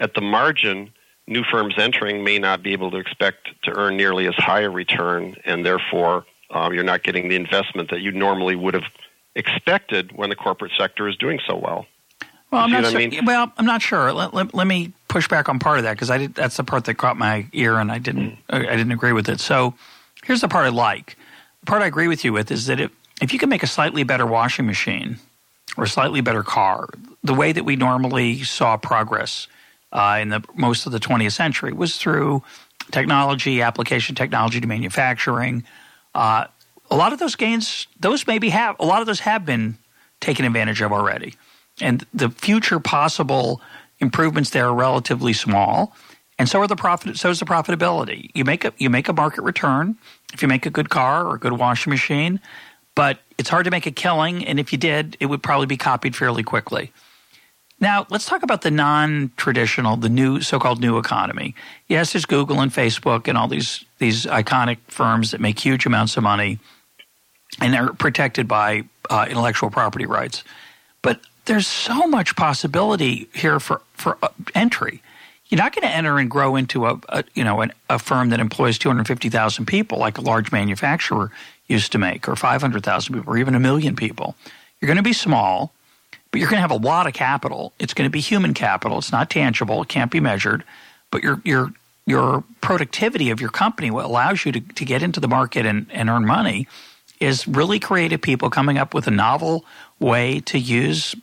at the margin, new firms entering may not be able to expect to earn nearly as high a return, and therefore um, you're not getting the investment that you normally would have expected when the corporate sector is doing so well. Well, I'm not, sure, I mean? well I'm not sure. Let, let, let, me push back on part of that because I did, that's the part that caught my ear, and I didn't I didn't agree with it. So here's the part I like. The part I agree with you with is that if if you can make a slightly better washing machine or a slightly better car, the way that we normally saw progress uh, in the most of the 20th century was through technology, application technology to manufacturing. Uh, a lot of those gains, those maybe have a lot of those have been taken advantage of already, and the future possible improvements there are relatively small. And so are the profit. So is the profitability. You make a you make a market return if you make a good car or a good washing machine, but it's hard to make a killing. And if you did, it would probably be copied fairly quickly. Now, let's talk about the non traditional, the new so called new economy. Yes, there's Google and Facebook and all these, these iconic firms that make huge amounts of money. and they're protected by uh, intellectual property rights. But there's so much possibility here for for uh, entry. You're not going to enter and grow into a, a you know an, a firm that employs 250,000 people like a large manufacturer used to make, or 500,000 people, or even a million people. You're going to be small, but you're going to have a lot of capital. It's going to be human capital. It's not tangible. It can't be measured. But your your your productivity of your company, what allows you to, to get into the market and, and earn money, is really creative people coming up with a novel way to use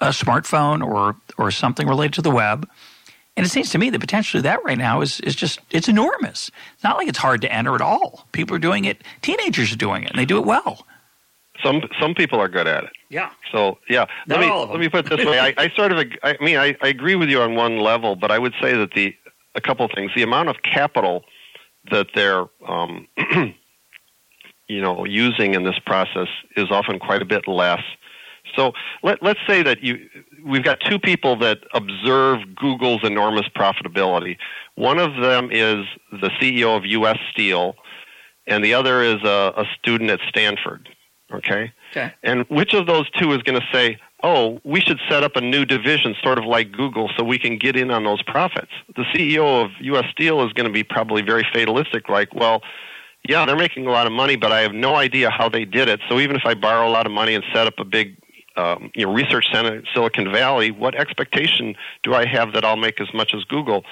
a smartphone or or something related to the web. And it seems to me that potentially that right now is, is just it's enormous. It's not like it's hard to enter at all. People are doing it. Teenagers are doing it, and they do it well. Some some people are good at it. Yeah. So yeah, Not let me let me put it this way. I, I sort of I mean I, I agree with you on one level, but I would say that the a couple of things. The amount of capital that they're um, you know using in this process is often quite a bit less. So let, let's say that you we've got two people that observe Google's enormous profitability. One of them is the CEO of U.S. Steel, and the other is a, a student at Stanford. Okay. Okay. And which of those two is going to say, "Oh, we should set up a new division, sort of like Google, so we can get in on those profits"? The CEO of U.S. Steel is going to be probably very fatalistic, like, "Well." Yeah, they're making a lot of money, but I have no idea how they did it. So even if I borrow a lot of money and set up a big um, you know, research center in Silicon Valley, what expectation do I have that I'll make as much as Google?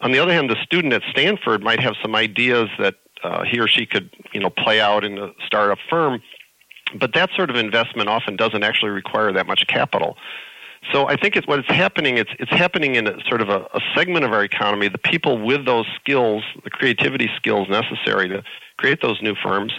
On the other hand, the student at Stanford might have some ideas that uh, he or she could, you know, play out in a startup firm, but that sort of investment often doesn't actually require that much capital. So I think it's happening. It's it's happening in a sort of a, a segment of our economy. The people with those skills, the creativity skills necessary to create those new firms,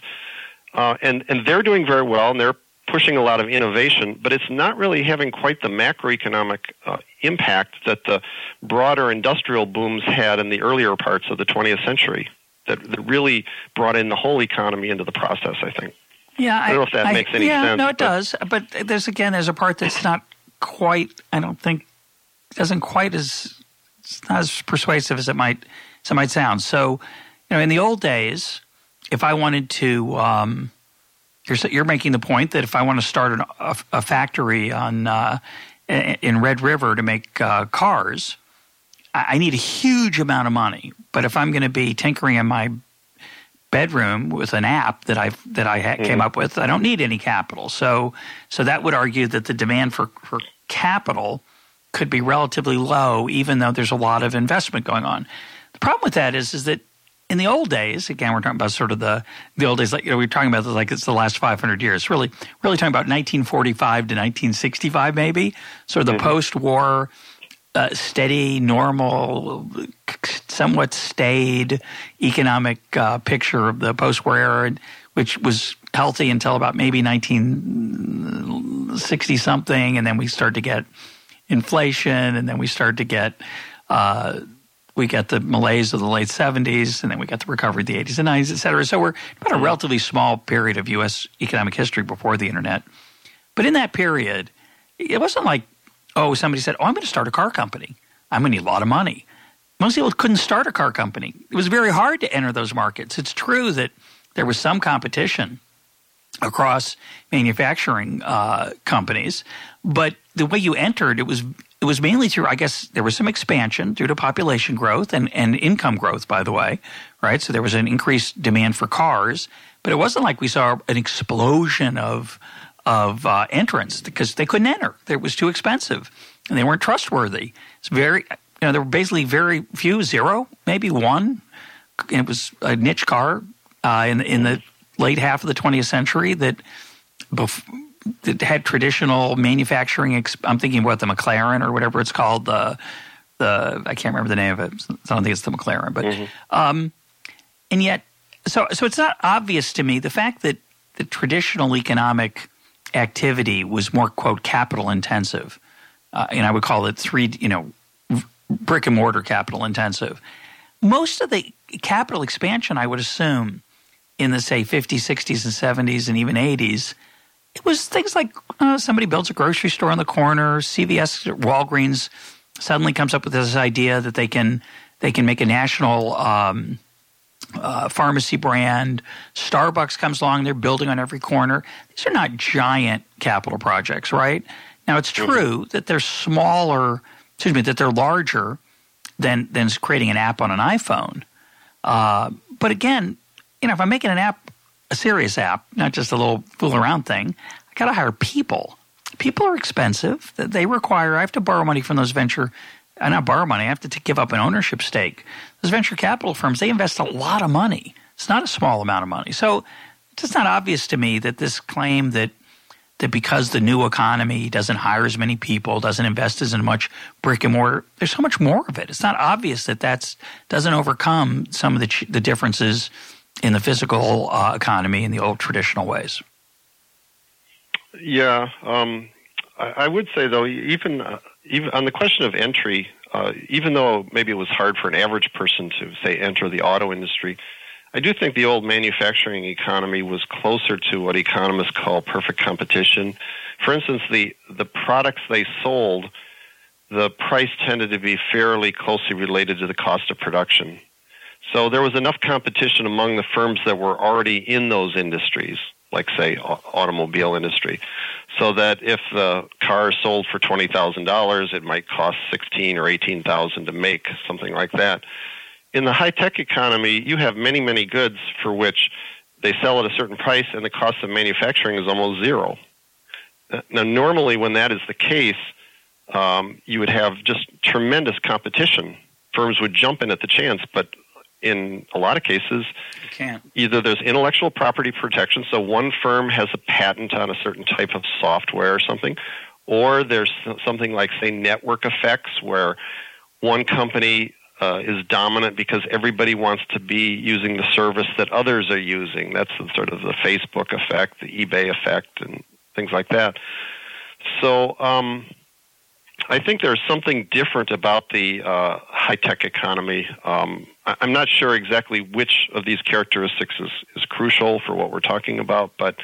uh, and and they're doing very well, and they're pushing a lot of innovation, but it's not really having quite the macroeconomic uh, impact that the broader industrial booms had in the earlier parts of the 20th century. That, that really brought in the whole economy into the process. I think. Yeah, I don't know if that I, makes any yeah, sense, no, it but- does. But there's again, there's a part that's not quite. I don't think doesn't quite as it's not as persuasive as it might as it might sound. So, you know, in the old days, if I wanted to, um, you're you're making the point that if I want to start an, a, a factory on uh, in in Red River to make uh, cars, I I need a huge amount of money. But if I'm going to be tinkering in my bedroom with an app that I that I ha- came up with, I don't need any capital. So so that would argue that the demand for for capital could be relatively low, even though there's a lot of investment going on. The problem with that is is that in the old days, again, we're talking about sort of the the old days, like you know, we're talking about this like it's the last 500 years. Really, really talking about 1945 to 1965, maybe. Sort of the post-war, uh, steady, normal, somewhat staid economic uh, picture of the post-war era, which was healthy until about maybe 1960 something, and then we started to get inflation, and then we started to get. Uh, we got the malaise of the late 70s, and then we got the recovery of the 80s and 90s, et cetera. So we're about a relatively small period of U.S. economic history before the internet. But in that period, it wasn't like, oh, somebody said, oh, I'm going to start a car company. I'm going to need a lot of money. Most people couldn't start a car company. It was very hard to enter those markets. It's true that there was some competition across manufacturing uh, companies, but the way you entered, it was it was mainly through, I guess, there was some expansion due to population growth and, and income growth, by the way, right? So there was an increased demand for cars, but it wasn't like we saw an explosion of of uh, entrants because they couldn't enter. It was too expensive and they weren't trustworthy. It's very, you know, there were basically very few, zero, maybe one. It was a niche car uh, in the, in the late half of the 20th century that bef- that had traditional manufacturing. Ex- I'm thinking about the McLaren or whatever it's called. The the I can't remember the name of it. I don't think it's the McLaren, but um, and yet, so so it's not obvious to me the fact that the traditional economic activity was more quote capital intensive, uh, and I would call it three you know brick and mortar capital intensive. Most of the capital expansion, I would assume, in the say 50s, 60s, and 70s, and even 80s, it was things like uh, somebody builds a grocery store on the corner. CVS, Walgreens, suddenly comes up with this idea that they can they can make a national um, uh, pharmacy brand. Starbucks comes along, they're building on every corner. These are not giant capital projects, right? Now, it's true that they're smaller, excuse me, that they're larger than, than creating an app on an iPhone. Uh, but again, you know, if I'm making an app, a serious app, not just a little fool around thing, I got to hire people. People are expensive. They require, I have to borrow money from those venture I not borrow money. I have to give up an ownership stake. Those venture capital firms, they invest a lot of money. It's not a small amount of money. So it's not obvious to me that this claim that that because the new economy doesn't hire as many people, doesn't invest as much brick and mortar, there's so much more of it. It's not obvious that that doesn't overcome some of the, the differences in the physical uh, economy in the old traditional ways. Yeah, um, I, I, would say though, even uh, even on the question of entry, uh, even though maybe it was hard for an average person to say enter the auto industry, I do think the old manufacturing economy was closer to what economists call perfect competition. For instance, the the products they sold, the price tended to be fairly closely related to the cost of production. So there was enough competition among the firms that were already in those industries, like say automobile industry, so that if the car sold for twenty thousand dollars, it might cost sixteen or eighteen thousand to make, something like that. In the high tech economy, you have many, many goods for which they sell at a certain price, and the cost of manufacturing is almost zero. Now, normally, when that is the case, um, you would have just tremendous competition. Firms would jump in at the chance, but in a lot of cases, either there's intellectual property protection, so one firm has a patent on a certain type of software or something, or there's something like, say, network effects, where one company uh, is dominant because everybody wants to be using the service that others are using. That's the, sort of the Facebook effect, the eBay effect, and things like that. So, um, I think there's something different about the uh, high tech economy. Um, I'm not sure exactly which of these characteristics is, is crucial for what we're talking about, but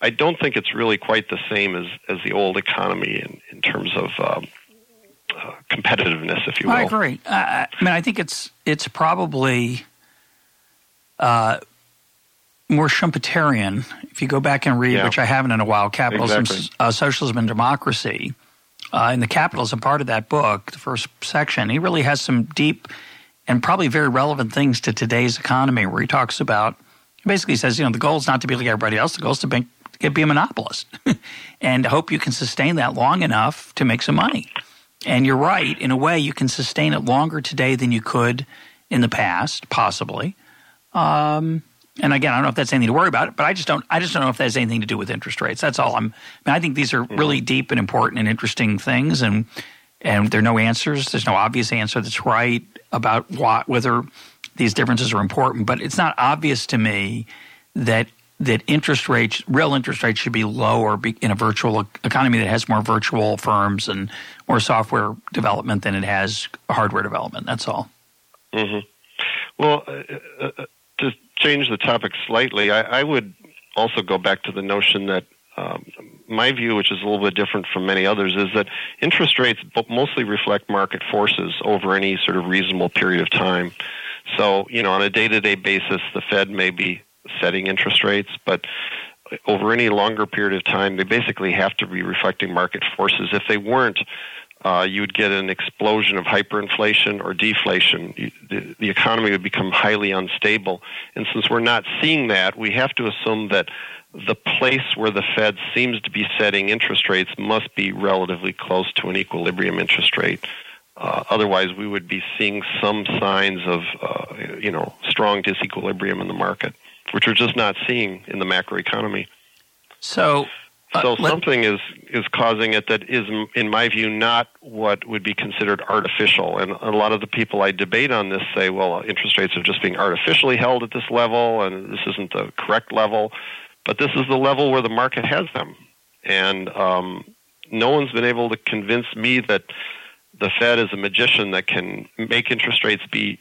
I don't think it's really quite the same as, as the old economy in, in terms of um, competitiveness, if you will. I agree. I mean, I think it's it's probably uh, more Schumpeterian. If you go back and read, yeah. which I haven't in a while, Capitalism, exactly. uh, Socialism, and Democracy. Uh, in the Capitalism part of that book, the first section, he really has some deep and probably very relevant things to today's economy, where he talks about basically says, you know, the goal is not to be like everybody else. The goal is to be, to be a monopolist and hope you can sustain that long enough to make some money. And you're right, in a way, you can sustain it longer today than you could in the past, possibly. Um, and again, I don't know if that's anything to worry about, but I just don't. I just don't know if that has anything to do with interest rates. That's all. I'm. I, mean, I think these are really mm-hmm. deep and important and interesting things, and and there are no answers. There's no obvious answer that's right about what, whether these differences are important, but it's not obvious to me that that interest rates, real interest rates, should be lower in a virtual economy that has more virtual firms and more software development than it has hardware development. That's all. Mm-hmm. Well, uh, uh, uh, to change the topic slightly, I, I, would also go back to the notion that um, my view, which is a little bit different from many others, is that interest rates mostly reflect market forces over any sort of reasonable period of time. So, you know, on a day to day basis, the Fed may be setting interest rates, but over any longer period of time, they basically have to be reflecting market forces. If they weren't, uh, you would get an explosion of hyperinflation or deflation. You, the, the economy would become highly unstable. And since we're not seeing that, we have to assume that the place where the Fed seems to be setting interest rates must be relatively close to an equilibrium interest rate. Uh, otherwise, we would be seeing some signs of, uh, you know, strong disequilibrium in the market, which we're just not seeing in the macroeconomy. So, uh, so something is is causing it that is, in my view, not what would be considered artificial. And a lot of the people I debate on this say, well, interest rates are just being artificially held at this level, and this isn't the correct level. But this is the level where the market has them, and um, no one's been able to convince me that the Fed is a magician that can make interest rates be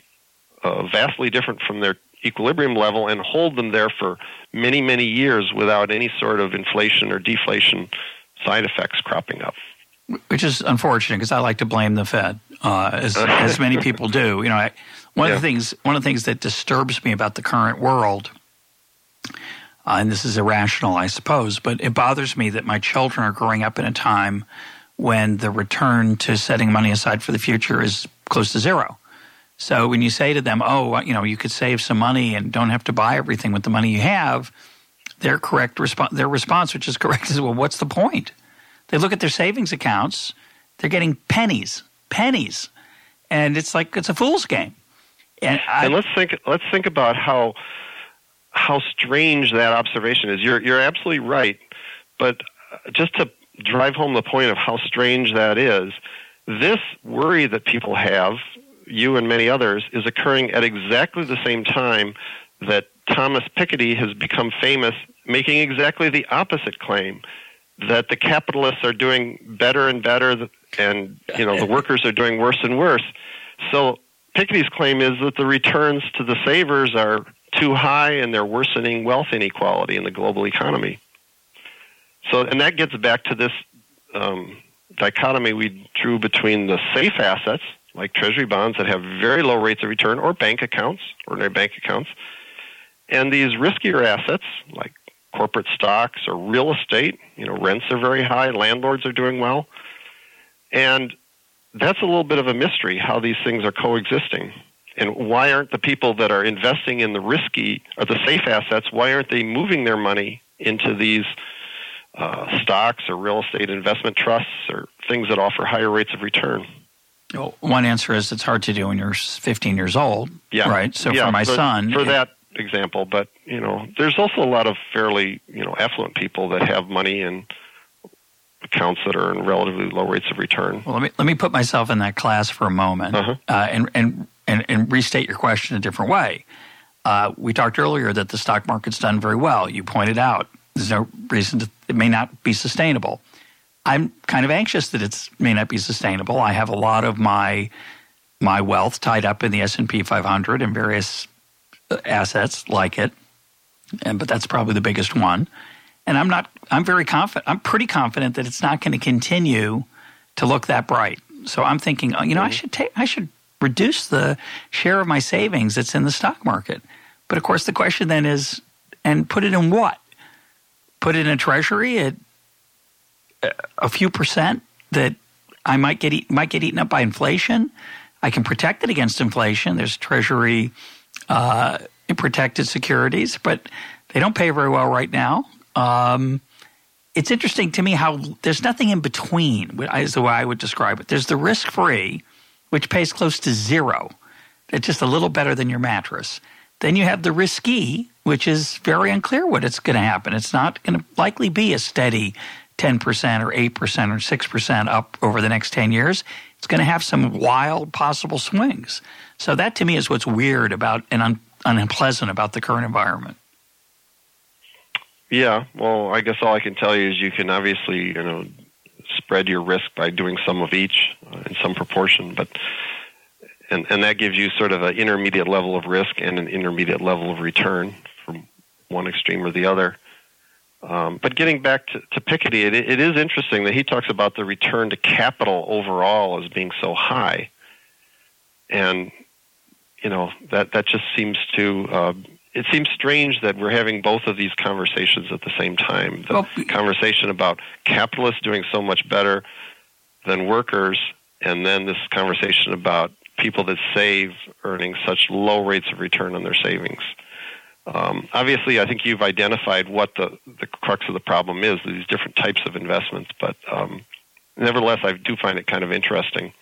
uh, vastly different from their equilibrium level and hold them there for many, many years without any sort of inflation or deflation side effects cropping up. Which is unfortunate because I like to blame the Fed, uh, as, as many people do. You know, I, One yeah. of the things one of the things that disturbs me about the current world, uh, and this is irrational, I suppose, but it bothers me that my children are growing up in a time when the return to setting money aside for the future is close to zero. So when you say to them, "Oh, you know, you could save some money and don't have to buy everything with the money you have," their correct response, their response, which is correct, is, "Well, what's the point?" They look at their savings accounts; they're getting pennies, pennies, and it's like it's a fool's game. And, I, and let's think let's think about how how strange that observation is. You're you're absolutely right, but just to drive home the point of how strange that is, this worry that people have, you and many others, is occurring at exactly the same time that Thomas Piketty has become famous, making exactly the opposite claim that the capitalists are doing better and better, and you know the workers are doing worse and worse. So Piketty's claim is that the returns to the savers are too high and they're worsening wealth inequality in the global economy. So, and that gets back to this um, dichotomy we drew between the safe assets, like treasury bonds that have very low rates of return, or bank accounts, ordinary bank accounts, and these riskier assets, like corporate stocks or real estate. You know, rents are very high, landlords are doing well. And that's a little bit of a mystery how these things are coexisting. And why aren't the people that are investing in the risky or the safe assets, why aren't they moving their money into these uh, stocks or real estate investment trusts or things that offer higher rates of return? One answer is it's hard to do when you're 15 years old. Yeah. Right. So yeah, for my son, for that example, but you know, there's also a lot of fairly you know affluent people that have money and accounts that are in relatively low rates of return. Well, let me let me put myself in that class for a moment uh-huh. uh, and, and and and restate your question a different way. Uh, we talked earlier that the stock market's done very well. You pointed out there's no reason to, it may not be sustainable. I'm kind of anxious that it may not be sustainable. I have a lot of my my wealth tied up in the S and P 500 and various uh, assets like it, and but that's probably the biggest one and I'm not. I'm very confident. I'm pretty confident that it's not going to continue to look that bright. So I'm thinking, oh, you know, I mm-hmm. should take. I should reduce the share of my savings that's in the stock market. But of course, the question then is, and put it in what? Put it in a treasury at a few percent that I might get eat, might get eaten up by inflation. I can protect it against inflation. There's treasury uh, protected securities, but they don't pay very well right now. Um, it's interesting to me how there's nothing in between, is the way I would describe it. There's the risk free, which pays close to zero. It's just a little better than your mattress. Then you have the risky, which is very unclear what it's going to happen. It's not going to likely be a steady 10% or 8% or 6% up over the next 10 years. It's going to have some wild possible swings. So that to me is what's weird about and un- unpleasant about the current environment. Yeah, well, I guess all I can tell you is you can obviously, you know, spread your risk by doing some of each uh, in some proportion, but and and that gives you sort of an intermediate level of risk and an intermediate level of return from one extreme or the other. Um, but getting back to, to Piketty, it, it is interesting that he talks about the return to capital overall as being so high, and you know that that just seems to uh, it seems strange that we're having both of these conversations at the same time. The well, conversation about capitalists doing so much better than workers, and then this conversation about people that save earning such low rates of return on their savings. Um, obviously, I think you've identified what the, the crux of the problem is, these different types of investments, but um, nevertheless, I do find it kind of interesting.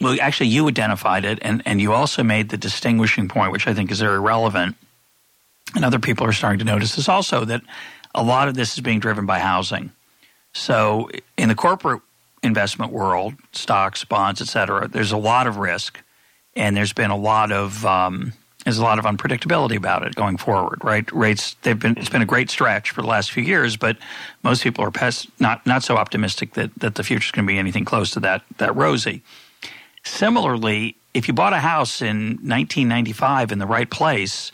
Well, actually, you identified it, and, and you also made the distinguishing point, which I think is very relevant and other people are starting to notice this also that a lot of this is being driven by housing. So in the corporate investment world, stocks, bonds, et cetera, there's a lot of risk, and there's been a lot of um, there's a lot of unpredictability about it going forward. Right, rates they've been it's been a great stretch for the last few years, but most people are not not so optimistic that that the future is going to be anything close to that that rosy. Similarly, if you bought a house in 1995 in the right place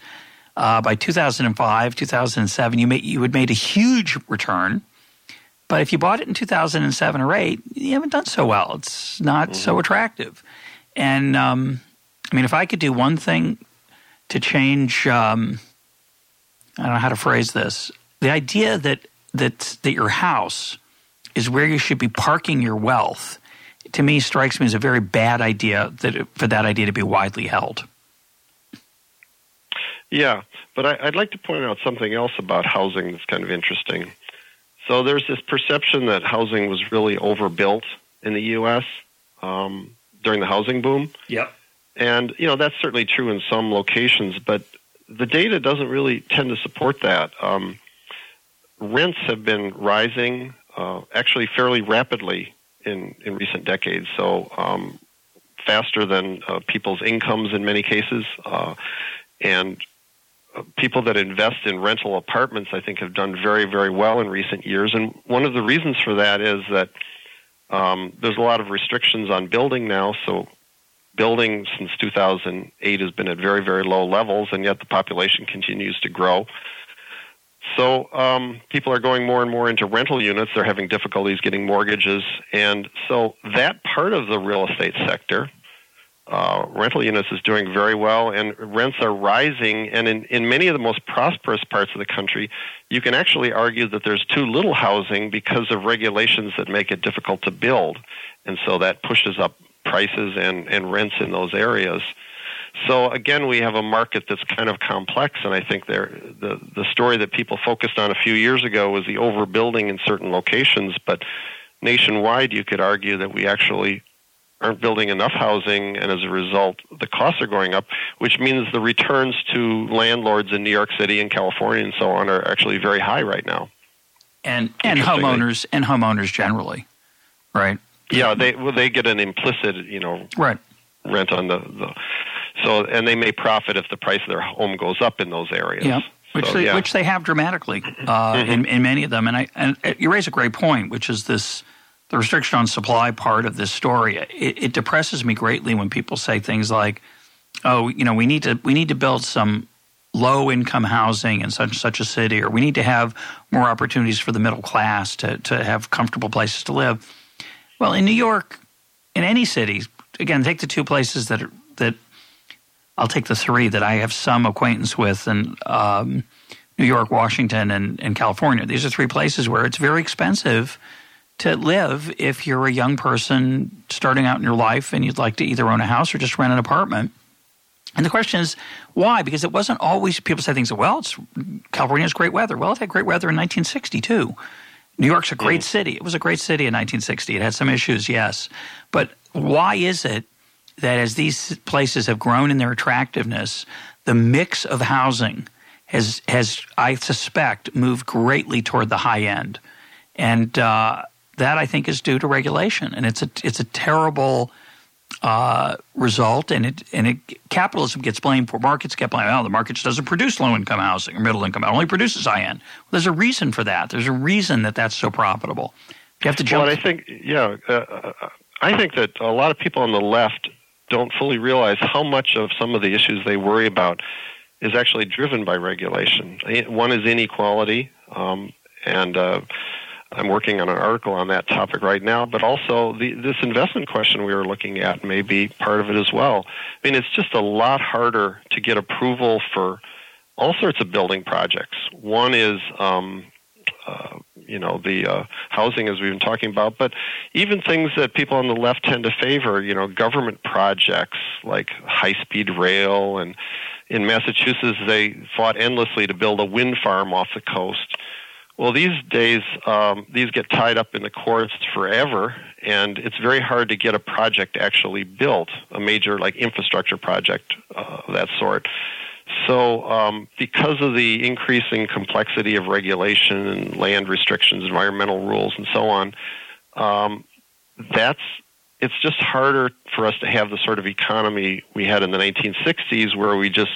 uh, by 2005, 2007, you, made, you had made a huge return. But if you bought it in 2007 or 8, you haven't done so well. It's not mm-hmm. so attractive. And um, I mean, if I could do one thing to change, um, I don't know how to phrase this. The idea that that that your house is where you should be parking your wealth, to me, strikes me as a very bad idea. That for that idea to be widely held. Yeah, but I, would like to point out something else about housing that's kind of interesting. So there's this perception that housing was really overbuilt in the U.S. Um, during the housing boom. Yep. And you know that's certainly true in some locations, but the data doesn't really tend to support that. Um, rents have been rising uh, actually fairly rapidly in in recent decades. So um, faster than uh, people's incomes in many cases, uh, and people that invest in rental apartments, I think, have done very, very well in recent years. And one of the reasons for that is that um, there's a lot of restrictions on building now. So, building since 2008 has been at very, very low levels, and yet the population continues to grow. So, um, people are going more and more into rental units. They're having difficulties getting mortgages. And so, that part of the real estate sector uh, rental units is doing very well, and rents are rising. And in, in many of the most prosperous parts of the country, you can actually argue that there's too little housing because of regulations that make it difficult to build. And so that pushes up prices and, and rents in those areas. So again, we have a market that's kind of complex, and I think there the the story that people focused on a few years ago was the overbuilding in certain locations, but nationwide, you could argue that we actually aren't building enough housing, and as a result, the costs are going up, which means the returns to landlords in New York City and California and so on are actually very high right now. And and homeowners and homeowners generally, right? Yeah, they well they get an implicit, you know, right rent on the, the so and they may profit if the price of their home goes up in those areas. Yeah. Which, so, they, yeah. which they have dramatically uh, mm-hmm. in, in many of them, and I and you raise a great point, which is this the restriction on supply part of this story. It, it depresses me greatly when people say things like, "Oh, you know, we need to we need to build some low income housing in such such a city, or we need to have more opportunities for the middle class to to have comfortable places to live." Well, in New York, in any city, again, take the two places that are, that I'll take the three that I have some acquaintance with, and um, New York, Washington, and, and California. These are three places where it's very expensive to live if you're a young person starting out in your life and you'd like to either own a house or just rent an apartment. And the question is why? Because it wasn't always people say things. Well, it's California has great weather. Well, it had great weather in 1962. New York's a great mm. city. It was a great city in 1960. It had some issues, yes, but why is it that as these places have grown in their attractiveness, the mix of housing has has I suspect moved greatly toward the high end, and uh, that I think is due to regulation, and it's a it's a terrible uh, result. And it and it capitalism gets blamed for markets get blamed. Oh, the market doesn't produce low income housing or middle income. It only produces high end. Well, there's a reason for that. There's a reason that that's so profitable. You have to jump. Well, I think yeah, uh, uh, I think that a lot of people on the left don't fully realize how much of some of the issues they worry about is actually driven by regulation. One is inequality, um, and uh, I'm working on an article on that topic right now, but also the, this investment question we were looking at may be part of it as well. I mean, it's just a lot harder to get approval for all sorts of building projects. One is, um, uh, you know, the uh, housing as we've been talking about, but even things that people on the left tend to favor, you know, government projects like high-speed rail and in Massachusetts, they fought endlessly to build a wind farm off the coast. Well, these days, um, these get tied up in the courts forever, and it's very hard to get a project actually built, a major like infrastructure project uh, of that sort. So, um, because of the increasing complexity of regulation and land restrictions, environmental rules, and so on, um, that's it's just harder for us to have the sort of economy we had in the 1960s, where we just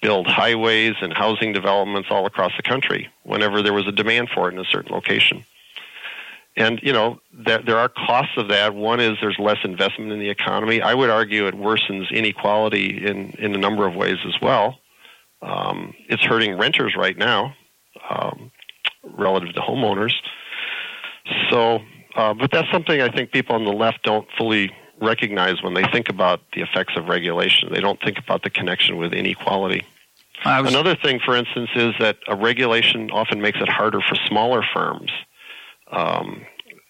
build highways and housing developments all across the country whenever there was a demand for it in a certain location. And you know that there are costs of that. One is there's less investment in the economy. I would argue it worsens inequality in in a number of ways as well. Um, it's hurting renters right now um, relative to homeowners. So, uh, but that's something I think people on the left don't fully recognize when they think about the effects of regulation. They don't think about the connection with inequality. Was, Another thing, for instance, is that a regulation often makes it harder for smaller firms. Um,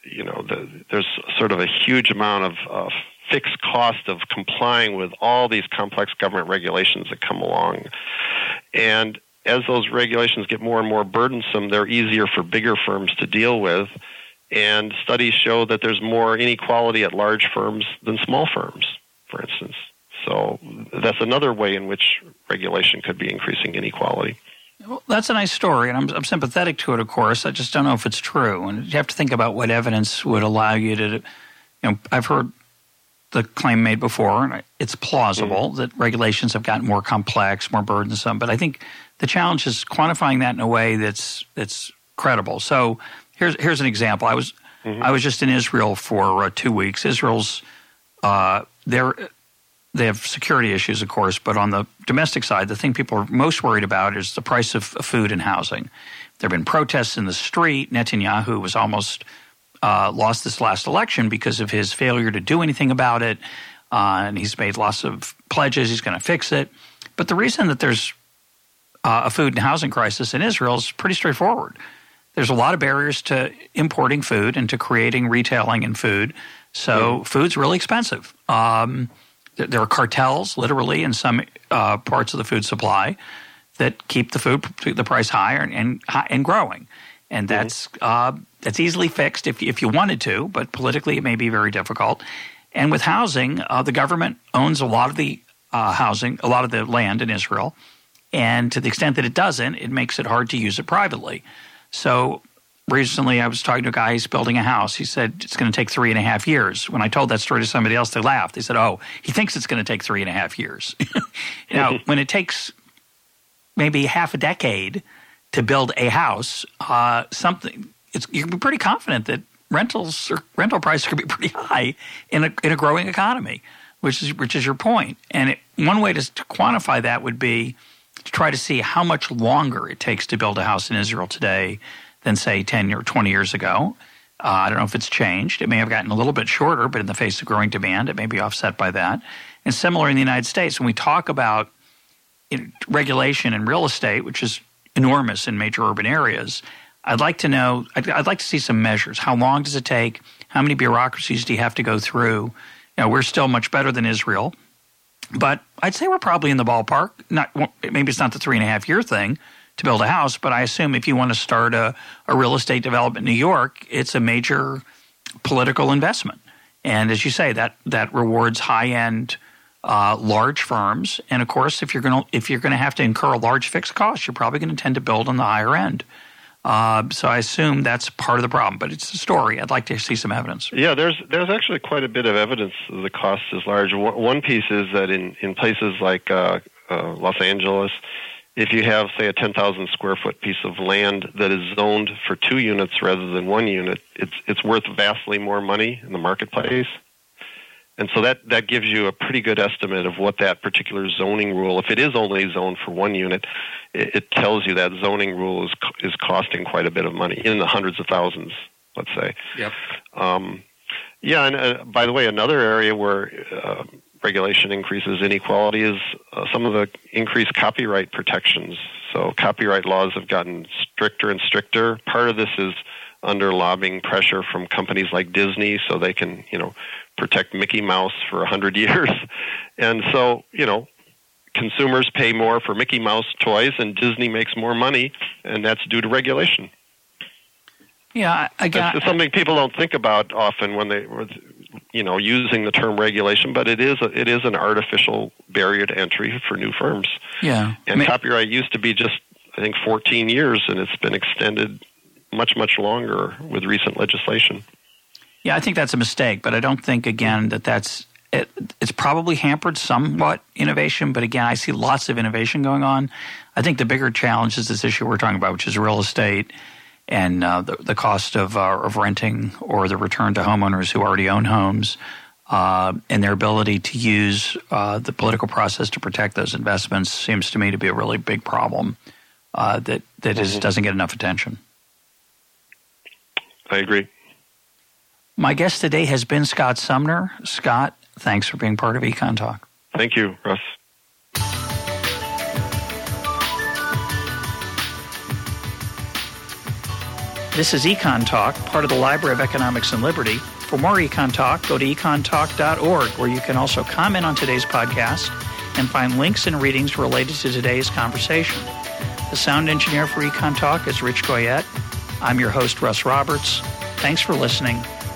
you know, the, there's sort of a huge amount of uh, fixed cost of complying with all these complex government regulations that come along. And as those regulations get more and more burdensome, they're easier for bigger firms to deal with. And studies show that there's more inequality at large firms than small firms, for instance. So that's another way in which regulation could be increasing inequality. Well, that's a nice story, and I'm, I'm, sympathetic to it, of course. I just don't know if it's true. And you have to think about what evidence would allow you to, you know, I've heard the claim made before, and it's plausible mm-hmm. that regulations have gotten more complex, more burdensome. But I think the challenge is quantifying that in a way that's that's credible. So here's here's an example. I was mm-hmm. I was just in Israel for uh, two weeks. Israel's uh, they're they have security issues, of course, but on the domestic side, the thing people are most worried about is the price of food and housing. There have been protests in the street. Netanyahu was almost uh, lost this last election because of his failure to do anything about it, uh, and he's made lots of pledges. He's going to fix it. But the reason that there's uh, a food and housing crisis in Israel is pretty straightforward. There's a lot of barriers to importing food and to creating retailing in food. So mm. food's really expensive. Um, there are cartels, literally, in some uh, parts of the food supply that keep the food the price higher and and, and growing, and mm-hmm. that's mm-hmm. uh, that's easily fixed if if you wanted to, but politically it may be very difficult. And with housing, uh, the government owns a lot of the uh, housing, a lot of the land in Israel, and to the extent that it doesn't, it makes it hard to use it privately. So recently I was talking to a guy who's building a house. He said it's going to take three and a half years. When I told that story to somebody else, they laughed. They said, "Oh, he thinks it's going to take three and a half years." now, when it takes maybe half a decade to build a house, uh, something you can be pretty confident that rentals or rental prices could be pretty high in a in a growing economy, which is which is your point. And it, one way to, to quantify that would be to try to see how much longer it takes to build a house in Israel today than, say, 10 or 20 years ago. Uh, I don't know if it's changed. It may have gotten a little bit shorter, but in the face of growing demand, it may be offset by that. And similar in the United States, when we talk about regulation in real estate, which is enormous in major urban areas, I'd like to know, I'd, I'd, like to see some measures. How long does it take? How many bureaucracies do you have to go through? You know, we're still much better than Israel, but I'd say we're probably in the ballpark. Not maybe it's not the three and a half year thing, to build a house. But I assume if you want to start a, a real estate development in New York, it's a major political investment. And as you say, that that rewards high end, uh, large firms. And of course, if you're going to if you're going to have to incur a large fixed cost, you're probably going to tend to build on the higher end. Uh, so I assume that's part of the problem, but it's a story. I'd like to see some evidence. Yeah, there's there's actually quite a bit of evidence the cost is large. One piece is that in in places like uh, uh, Los Angeles, if you have, say, a 10,000 square foot piece of land that is zoned for two units rather than one unit, it's it's worth vastly more money in the marketplace. And so that, that gives you a pretty good estimate of what that particular zoning rule, if it is only zoned for one unit, it, it tells you that zoning rule is is costing quite a bit of money in the hundreds of thousands, let's say. Yep. Um, yeah, and uh, by the way, another area where uh, regulation increases inequality is uh, some of the increased copyright protections. So copyright laws have gotten stricter and stricter. Part of this is under lobbying pressure from companies like Disney so they can, you know, protect Mickey Mouse for a hundred years. And so, you know, consumers pay more for Mickey Mouse toys and Disney makes more money and that's due to regulation. Yeah, I got something people don't think about often when they you know, using the term regulation, but it is a, it is an artificial barrier to entry for new firms. Yeah, and copyright used to be just I think 14 years, and it's been extended much much longer with recent legislation. Yeah, I think that's a mistake, but I don't think again that that's it, it's probably hampered somewhat innovation, but again, I see lots of innovation going on. I think the bigger challenge is this issue we're talking about, which is real estate and uh, the, the cost of, uh, of renting or the return to homeowners who already own homes uh, and their ability to use uh, the political process to protect those investments seems to me to be a really big problem uh, that, that mm-hmm. is, doesn't get enough attention. I agree. My guest today has been Scott Sumner. Scott, thanks for being part of EconTalk. Thank you, Russ. This is EconTalk, part of the Library of Economics and Liberty. For more EconTalk, go to econtalk.org, where you can also comment on today's podcast and find links and readings related to today's conversation. The sound engineer for EconTalk is Rich Goyette. I'm your host, Russ Roberts. Thanks for listening.